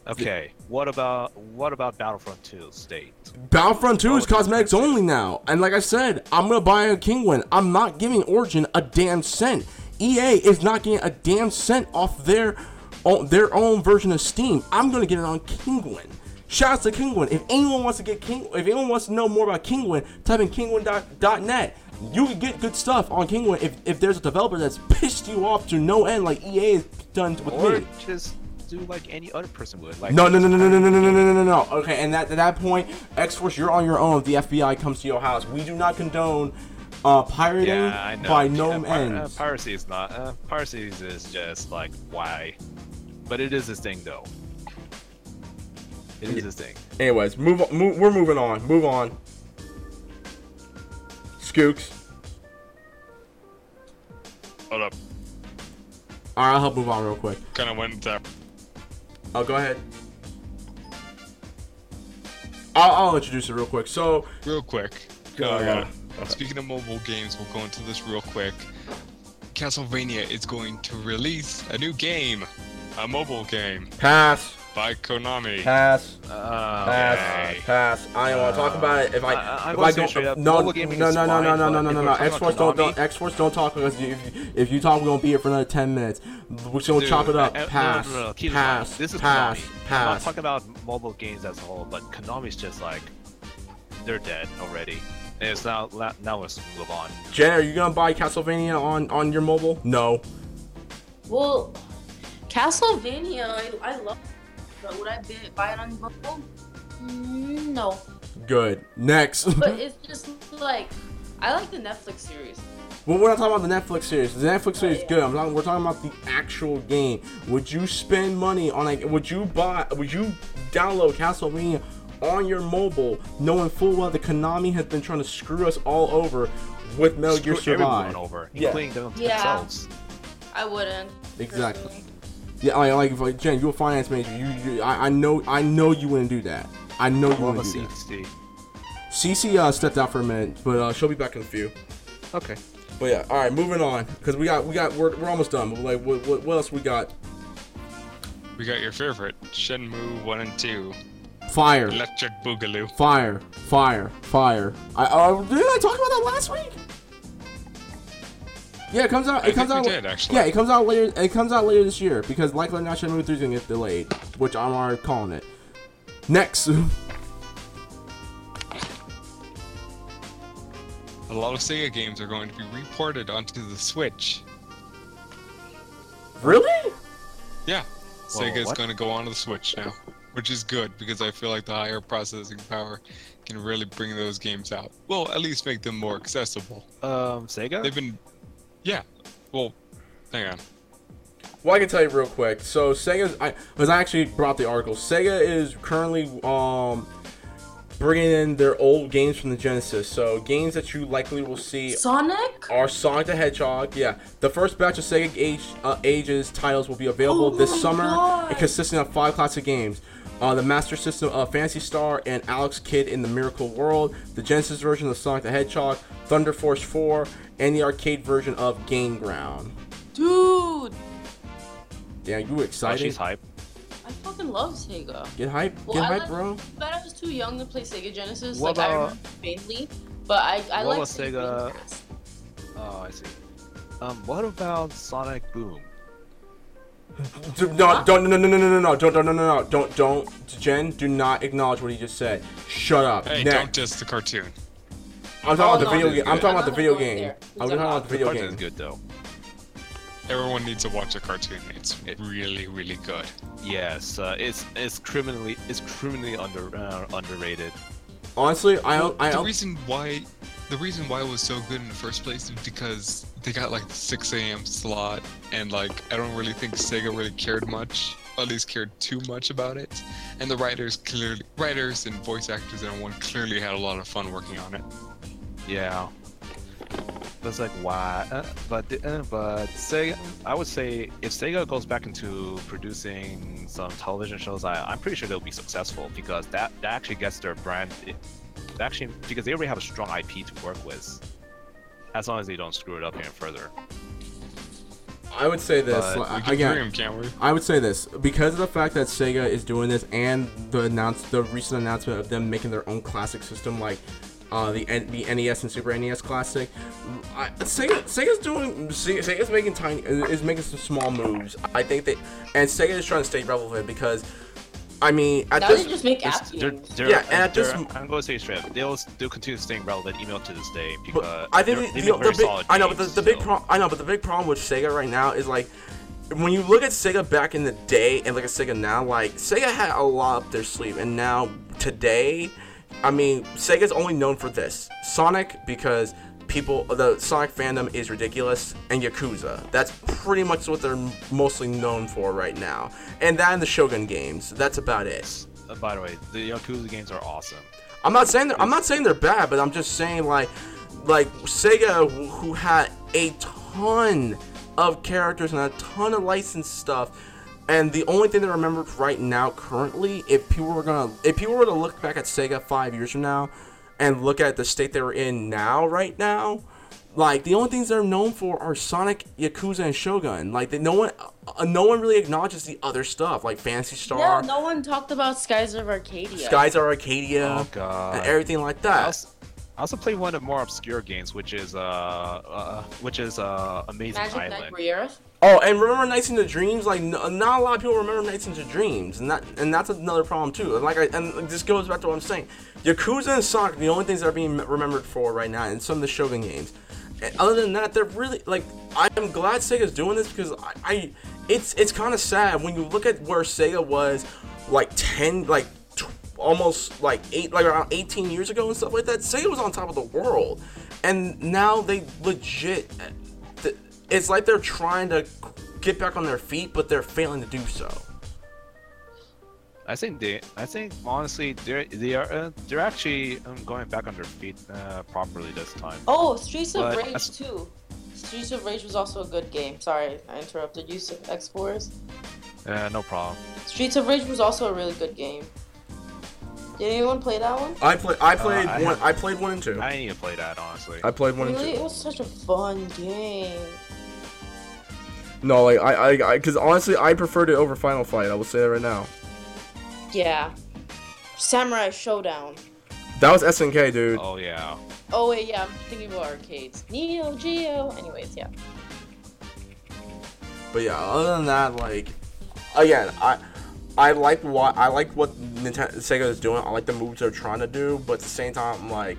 Okay. What about what about Battlefront 2 state? Battlefront 2 is cosmetics only now. And like I said, I'm gonna buy a Kinguin. I'm not giving Origin a damn cent. EA is not getting a damn cent off their own, their own version of Steam. I'm gonna get it on Kinguin. Shouts to Kinguin. If anyone wants to get King, if anyone wants to know more about Kinguin, type in kinguin.net. You can get good stuff on Kinguin if, if there's a developer that's pissed you off to no end, like EA has done with Or me. just do like any other person would. Like No, no, no, no, no, no, no, no, no, no, no, no. Okay, and at that point, X Force, you're on your own. If the FBI comes to your house, we do not condone uh, pirating Yeah, I know. by no yeah, pir- uh, piracy is not. Uh, piracy is just like why, but it is this thing though. It is this thing. Anyways, move. Move, we're moving on. Move on. Skooks. Hold up. All right, I'll help move on real quick. Kind of went there. Oh, go ahead. I'll, I'll introduce it real quick. So, Real quick. Go Uh, ahead. Speaking of mobile games, we'll go into this real quick. Castlevania is going to release a new game, a mobile game pass, by Konami. pass, Uh, pass, Okay. pass. I don't want to talk about it. If I, I- I- I'm if gonna I say don't, straight up, no, no, no, no, no, no, no, no, no, no. X Force don't, don't, X Force don't talk because if, if you talk, we're gonna be here for another ten minutes. We're gonna Dude, chop it up. uh, uh, Pass, no, no, no, keep pass, This is pass, Konami. I'm not talking about mobile games as a whole, but Konami's just like they're dead already. And it's now now let's move on. Gen, are you gonna buy Castlevania on on your mobile? No. Well, Castlevania, I, I love it, but would I bi- buy it on mobile? Mm, No. Good. Next. But it's just like, I like the Netflix series. Well, we're not talking about the Netflix series. The Netflix series is good. I'm talking, we're talking about the actual game. Would you spend money on like? Would you buy? Would you download Castlevania on your mobile, knowing full well that Konami has been trying to screw us all over with Metal Gear Screw everyone Survive? over, Yeah. including them Yeah. themselves. I wouldn't. Exactly. personally. Yeah, like, like, if, like Gen, you're a finance major. You, you I, I know, I know you wouldn't do that. I know you More of a wouldn't do that. CeCe. Uh, stepped out for a minute, but uh, she'll be back in a few. Okay. But yeah, all right, moving on because we got, we got, we're, we're almost done. But like, what, what, what else we got? We got your favorite, Shenmue 1 and 2, Fire. Electric Boogaloo. Fire, fire, fire. I uh, didn't I talk about that last week? Yeah, it comes out. It I comes think out. we did, actually. Yeah, it comes out later. It comes out later this year because likely not Shenmue 3 is gonna get delayed, which I'm already calling it. Next, A lot of Sega games are going to be reported onto the Switch. really? Yeah, Whoa, Sega's what? going to go onto the Switch now, which is good because I feel like the higher processing power can really bring those games out. Well, at least make them more accessible. Um, Sega. They've been, yeah. Well, hang on. Well, I can tell you real quick. So Sega, I was I actually brought the article. Sega is currently um bringing in their old games from the Genesis. So games that you likely will see Sonic? are Sonic the Hedgehog. Yeah, the first batch of Sega Age uh, Ages titles will be available Oh this summer, God. consisting of five classic games. Uh, the Master System of Phantasy Star and Alex Kidd in the Miracle World, the Genesis version of Sonic the Hedgehog, Thunder Force 4, and the arcade version of Gain Ground. Dude, Yeah, you Oh, excited? she's hype. I fucking love Sega. Get hype, Well, get I hype, like- bro. But I was too young to play Sega Genesis. What like I remember faintly. But I, I like was Sega- Oh, I see. Um, what about Sonic Boom? D- No, don't, no, no, no, no, no, no, don't, no, no, no, no, don't, don't, Gen, do not acknowledge what he just said. Shut up. Hey, Next. don't diss the cartoon. I'm talking about the video game. I'm talking about the video game. I'm talking about the video Cartoon is game. good though. Everyone needs to watch the cartoon. It's really, really good. Yes, uh, it's it's criminally it's criminally under uh, underrated. Honestly, I don't, I the don't, reason why the reason why it was so good in the first place is because they got like the 6 a.m. slot and like I don't really think Sega really cared much, at least cared too much about it. And the writers clearly writers and voice actors and everyone clearly had a lot of fun working on it. Yeah. That's like why, uh, but uh, but Sega. I would say if Sega goes back into producing some television shows, I, I'm pretty sure they'll be successful because that that actually gets their brand. It, actually, because they already have a strong IP to work with, as long as they don't screw it up any further. I would say this But like, again. dream, can't we? I would say this because of the fact that Sega is doing this and the announce the recent announcement of them making their own classic system like uh, the N- the NES and Super NES Classic. I, Sega Sega's doing Se- Sega's making tiny is making some small moves. I think that and Sega is trying to stay relevant because I mean at Now this they just make It's- app they're, they're, Yeah, and at this- I'm going to say straight. up, They'll they'll continue staying relevant even to this day because But I think they're- the, they the, the big, solid I know, but the, games the big problem I know, but the big problem with Sega right now is like when you look at Sega back in the day and look at Sega now, like Sega had a lot up their sleeve, and now today, I mean, Sega's only known for this Sonic because people the Sonic fandom is ridiculous, and Yakuza. That's pretty much what they're mostly known for right now, and that and the Shogun games. That's about it. Uh, by the way, the Yakuza games are awesome. I'm not saying they're, I'm not saying they're bad, but I'm just saying like like Sega who- who had a ton of characters and a ton of licensed stuff. And the only thing that I remember right now, currently, if people were gonna, if people were to look back at Sega five years from now, and look at the state they were in now, right now, like the only things they're known for are Sonic, Yakuza, and Shogun. Like they, no one, uh, no one really acknowledges the other stuff, like Phantasy Yeah, Star, no one talked about Skies of Arcadia. Skies of Arcadia, Oh god. and everything like I that. also, I also play one of the more obscure games, which is uh, uh which is uh Amazing Magic Knight Island. Rayearth. Oh, and remember Nights into Dreams? Like, not a lot of people remember Nights into Dreams, and that and that's another problem too. And like, I, and this goes back to what I'm saying. Yakuza and Sonic, the only things that are being remembered for right now, and some of the Shogun games. And other than that, they're really like. I'm glad Sega's doing this because I, I it's it's kind of sad when you look at where Sega was, like ten, like tw- almost like eight, like around 18 years ago and stuff like that. Sega was on top of the world, and now they legit th- it's like they're trying to get back on their feet, but they're failing to do so. I think they, I think honestly, they're they are uh, they're actually um, going back on their feet uh, properly this time. Oh, Streets of But Rage that's- too. Streets of Rage was also a good game. Sorry, I interrupted you, X Force. Uh, no problem. Streets of Rage was also a really good game. Did anyone play that one? I play. I played I one. have- I played one and two. I need to play that honestly. I played one Really? and It was such a fun game. No, like I, I, because honestly, I preferred it over Final Fight. I will say that right now. Yeah. Samurai Shodown. That was SNK, dude. Oh yeah. Oh wait, yeah, I'm thinking about arcades. Neo Geo. Anyways, yeah. But yeah, other than that, like, again, I, I like what I like what Nintendo Sega is doing. I like the moves they're trying to do, but at the same time, I'm like,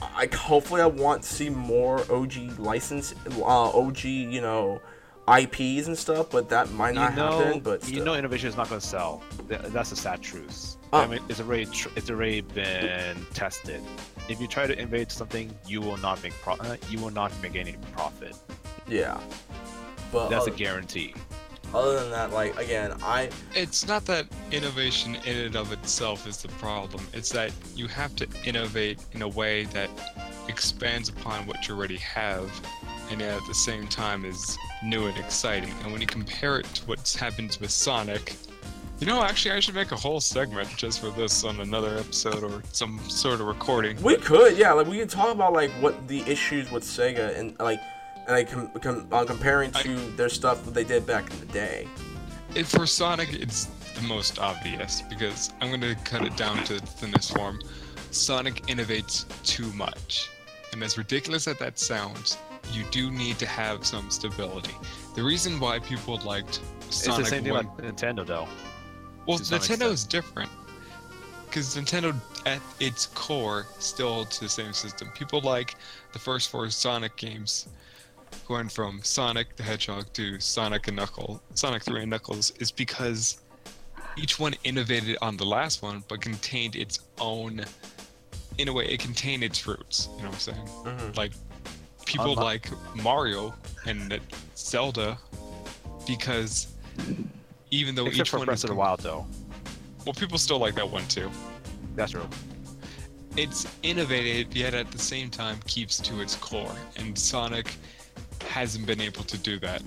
I hopefully I want to see more OG license, uh, OG, you know, IPs and stuff. But that might You not know, happen. But you know, innovation is not going to sell. That's the sad truth. Oh. I mean, it's already tr- it's already been tested. If you try to innovate something, you will not make pro- uh, you will not make any profit. yeah. But That's a uh, guarantee. other than that, like again, I It's not that innovation in and of itself is the problem. It's that you have to innovate in a way that expands upon what you already have, and at the same time is new and exciting. And when you compare it to what happens with Sonic, you know, actually, I should make a whole segment just for this on another episode or some sort of recording. we could yeah, like we could talk about like what the issues with Sega and like and like com- com- uh, comparing to their stuff that they did back in the day. It, for Sonic, it's the most obvious because I'm going to cut it down to the thinnest form. Sonic innovates too much. And as ridiculous as that sounds, you do need to have some stability. The reason why people liked Sonic it's the same thing 1 like Nintendo, though. well, Nintendo is different. Because Nintendo, at its core, still holds the same system. People like the first four Sonic games, going from Sonic the Hedgehog to Sonic and Knuckles, Sonic 3 and Knuckles, is because each one innovated on the last one, but contained its own. In a way, it contained its roots. You know what I'm saying? Mhm. Like, people Unlo- like Mario and Zelda because even though Except each for one Breath is of the Wild, though. well, people still like that one too. That's true. It's innovative, yet at the same time keeps to its core, and Sonic hasn't been able to do that.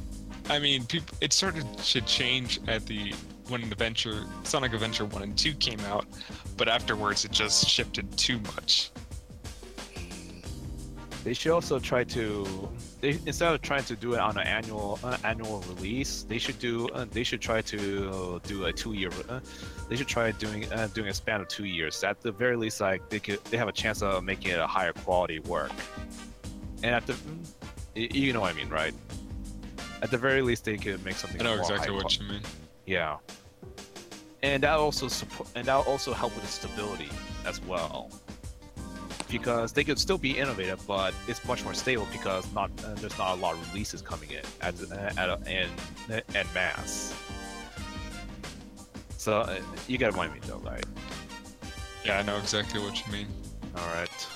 I mean, people, it started to change at the when Adventure, Sonic Adventure One and Two came out, but afterwards it just shifted too much. They should also try to, they, instead of trying to do it on an annual uh, annual release, they should do uh, they should try to do a two year. Uh, they should try doing uh, doing a span of two years. At the very least, like they could they have a chance of making it a higher quality work. And at the, you know what I mean, right? At the very least, they could make something. I know exactly what you mean. Yeah. And that also support and that also help with the stability as well. Because they could still be innovative, but it's much more stable because not uh, there's not a lot of releases coming in at at a, in en mass. So uh, you get my mean though, right? Yeah, I know exactly what you mean. All right.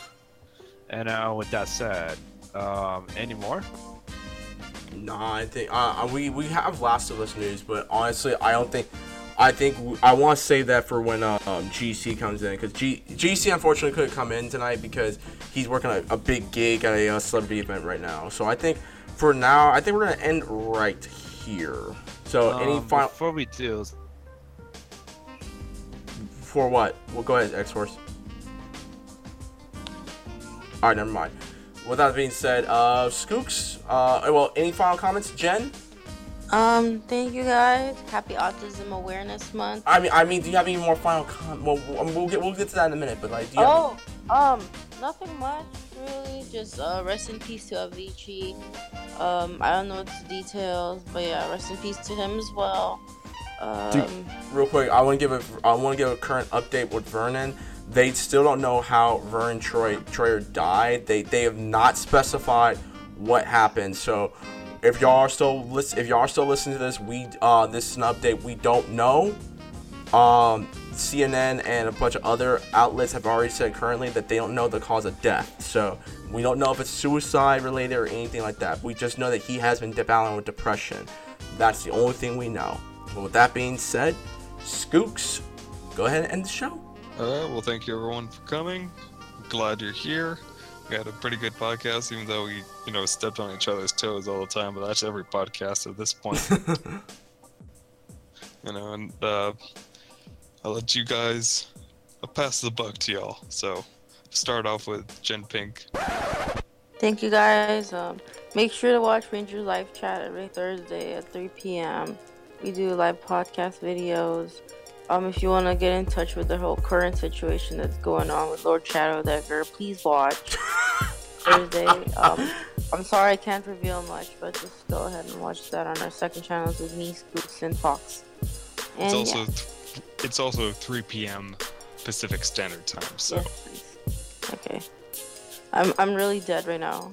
And now with that said, um, any more? Nah, I think uh, we we have Last of Us news, but honestly, I don't think. I think I want to save that for when um, GC comes in because G- GC unfortunately couldn't come in tonight because he's working a, a big gig at a uh, celebrity event right now. So I think for now, I think we're gonna end right here. So any Um, final before we do, for what? Well, go ahead, X Force. All right, never mind. With that being said, uh, Skooks. Uh, well, any final comments, Gen? Um, thank you guys. Happy Autism Awareness Month. I mean, I mean, do you have any more final com? Well, we'll get we'll get to that in a minute, but like, do you have- Oh, um, nothing much really. Just uh, rest in peace to Avicii. Um, I don't know the details, but yeah, rest in peace to him as well. Um, real quick, I want to give a I want to give a current update with Vernon. They still don't know how Vernon Troy Troyer died. They they have not specified what happened. So if y'all are still listen, if y'all are still listening to this, we uh this is an update. We don't know. Um, CNN and a bunch of other outlets have already said currently that they don't know the cause of death. So we don't know if it's suicide related or anything like that. We just know that he has been battling with depression. That's the only thing we know. But with that being said, Skooks, go ahead and end the show. All right. Well, thank you everyone for coming. Glad you're here. We had a pretty good podcast, even though we, you know, stepped on each other's toes all the time. But that's every podcast at this point. you know, and uh, I'll let you guys. I'll pass the buck to y'all. So, start off with Gen Pink. thank you guys. Um, make sure to watch Ranger Live Chat every Thursday at 3 p.m. We do live podcast videos. Um, if you want to get in touch with the whole current situation that's going on with Lord Shadow Decker, please watch Thursday. Um, I'm sorry I can't reveal much, but just go ahead and watch that on our second channel with me, Skooks, and Fox. And It's also yeah, th- it's also 3 p.m. Pacific Standard Time. So yes, please. Okay. I'm I'm really dead right now.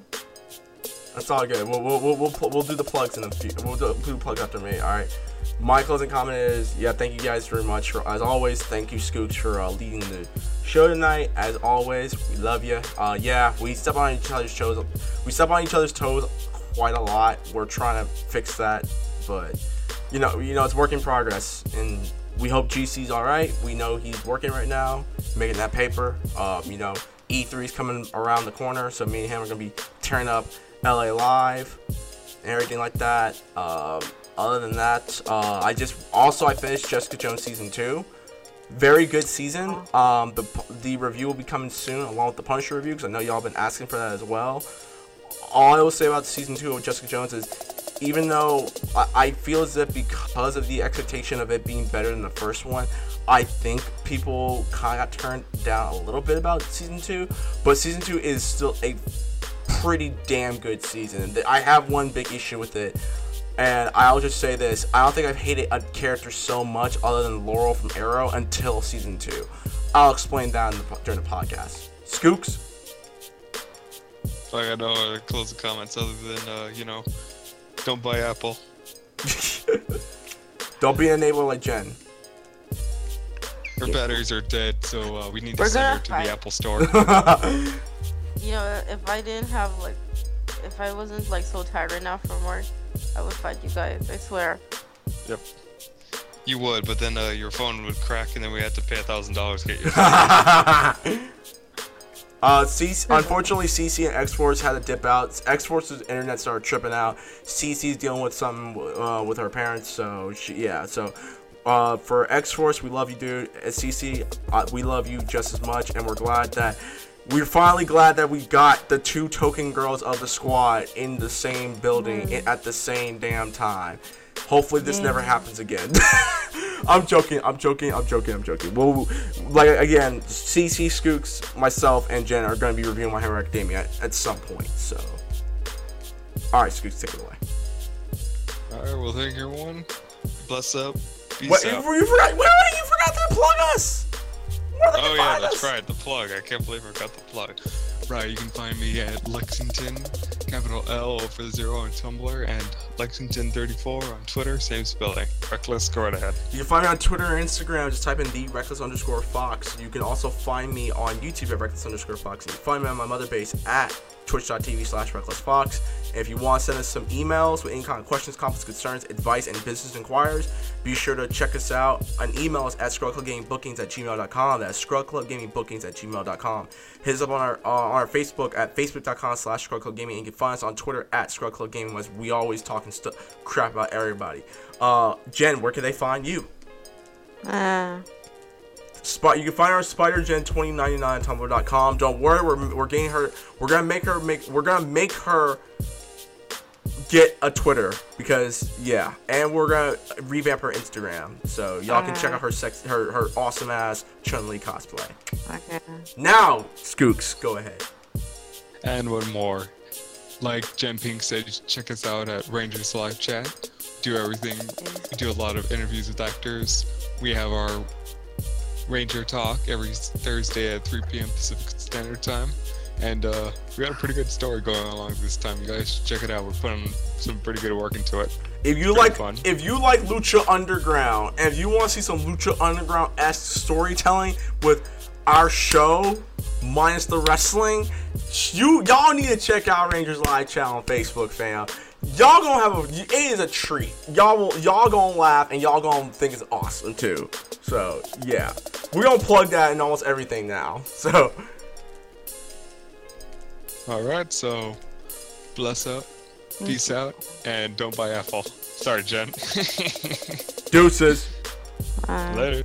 That's all good. We'll we'll we'll, we'll, pl- we'll do the plugs in the future. We'll do, do the plug after me. All right. My closing comment is yeah. Thank you guys very much for as always. Thank you Skooks for uh, leading the show tonight. As always, we love you. Uh, yeah, we step on each other's toes. We step on each other's toes quite a lot. We're trying to fix that, but you know, you know, it's work in progress, and we hope GC's all right. We know he's working right now, making that paper. Um, you know, E3's coming around the corner, so me and him are gonna be tearing up LA Live and everything like that. Um, other than that, uh, I just also I finished Jessica Jones season two. Very good season. Um, the the review will be coming soon, along with the Punisher review, because I know y'all been asking for that as well. All I will say about season two of Jessica Jones is, even though I, I feel as if because of the expectation of it being better than the first one, I think people kind of got turned down a little bit about season two. But season two is still a pretty damn good season. I have one big issue with it, and I'll just say this: I don't think I've hated a character so much other than Laurel from Arrow until season two. I'll explain that in the, during the podcast. Skooks. I got no other closing comments other than, uh, you know, don't buy Apple. Don't be an enabler like Gen. Her batteries are dead, so uh, we need to We're send her gonna to fight. the Apple store. You know, if I didn't have like, if I wasn't like so tired right now from work, I would fight you guys. I swear. yep. You would, but then uh, your phone would crack, and then we had to pay a thousand dollars to get you. uh, CeCe, unfortunately, CeCe and X Force had to dip out. X Force's internet started tripping out. CeCe's dealing with something uh, with her parents, so she, yeah. So uh, for X Force, we love you, dude. At CeCe, uh, we love you just as much, and we're glad that we're finally glad that we got the two token girls of the squad in the same building i- at the same damn time. Hopefully, this mm. never happens again. I'm joking. I'm joking. I'm joking. I'm joking. Well, like again, CeCe Skooks, myself, and Gen are going to be reviewing My Hero Academia at, at some point. So, all right, Skooks, take it away. Alright, well, thank you, everyone. Bless up. Peace What? You, you forgot? Wait, wait, you forgot to plug us. Where Oh can yeah, that's us? right. The plug. I can't believe I got the plug. Right, you can find me at Lexington, capital L over the zero on Tumblr, and Lexington34 on Twitter, same spelling. Reckless, go right ahead. You can find me on Twitter and Instagram. Just type in the reckless underscore fox. You can also find me on YouTube at reckless underscore fox. And you can find me on my mother base at twitch.tv slash reckless fox. And if you want to send us some emails with any kind of questions, comments, concerns, advice, and business inquiries, be sure to check us out. An email is at scrubclubgamingbookings at gmail.com. That's scrubclubgamingbookings at gmail.com. Hit us up on our uh, on our Facebook at facebook.com slash scrubclubgaming. And you can find us on Twitter at scrubclubgaming as we always talking stu- crap about everybody. Uh, Gen, where can they find you? Ah. Spot. You can find her at SpiderGen2099 on Tumblr.com. Don't worry, we're, we're getting her. We're gonna make her make. We're gonna make her get a Twitter because yeah, and we're gonna revamp her Instagram so y'all can check out her sex, her her awesome ass Chun Li cosplay. Okay. Now, Skooks, go ahead. And one more. Like Gen Pink said, check us out at Rangers Live Chat. Do everything. We do a lot of interviews with actors. We have our Ranger Talk every Thursday at 3 p.m. Pacific Standard Time. And uh, we got a pretty good story going along this time. You guys should check it out. We're putting some pretty good work into it. If you Pretty like, fun. if you like Lucha Underground, and if you want to see some Lucha Underground esque storytelling with our show minus the wrestling, you y'all need to check out Rangers Live channel on Facebook, fam. Y'all gonna have a, it is a treat. Y'all will, y'all gonna laugh and y'all gonna think it's awesome too. So yeah, we're gonna plug that in almost everything now. So All right, so bless up, peace out, and don't buy Apple. Sorry, Gen. deuces. Bye. Later.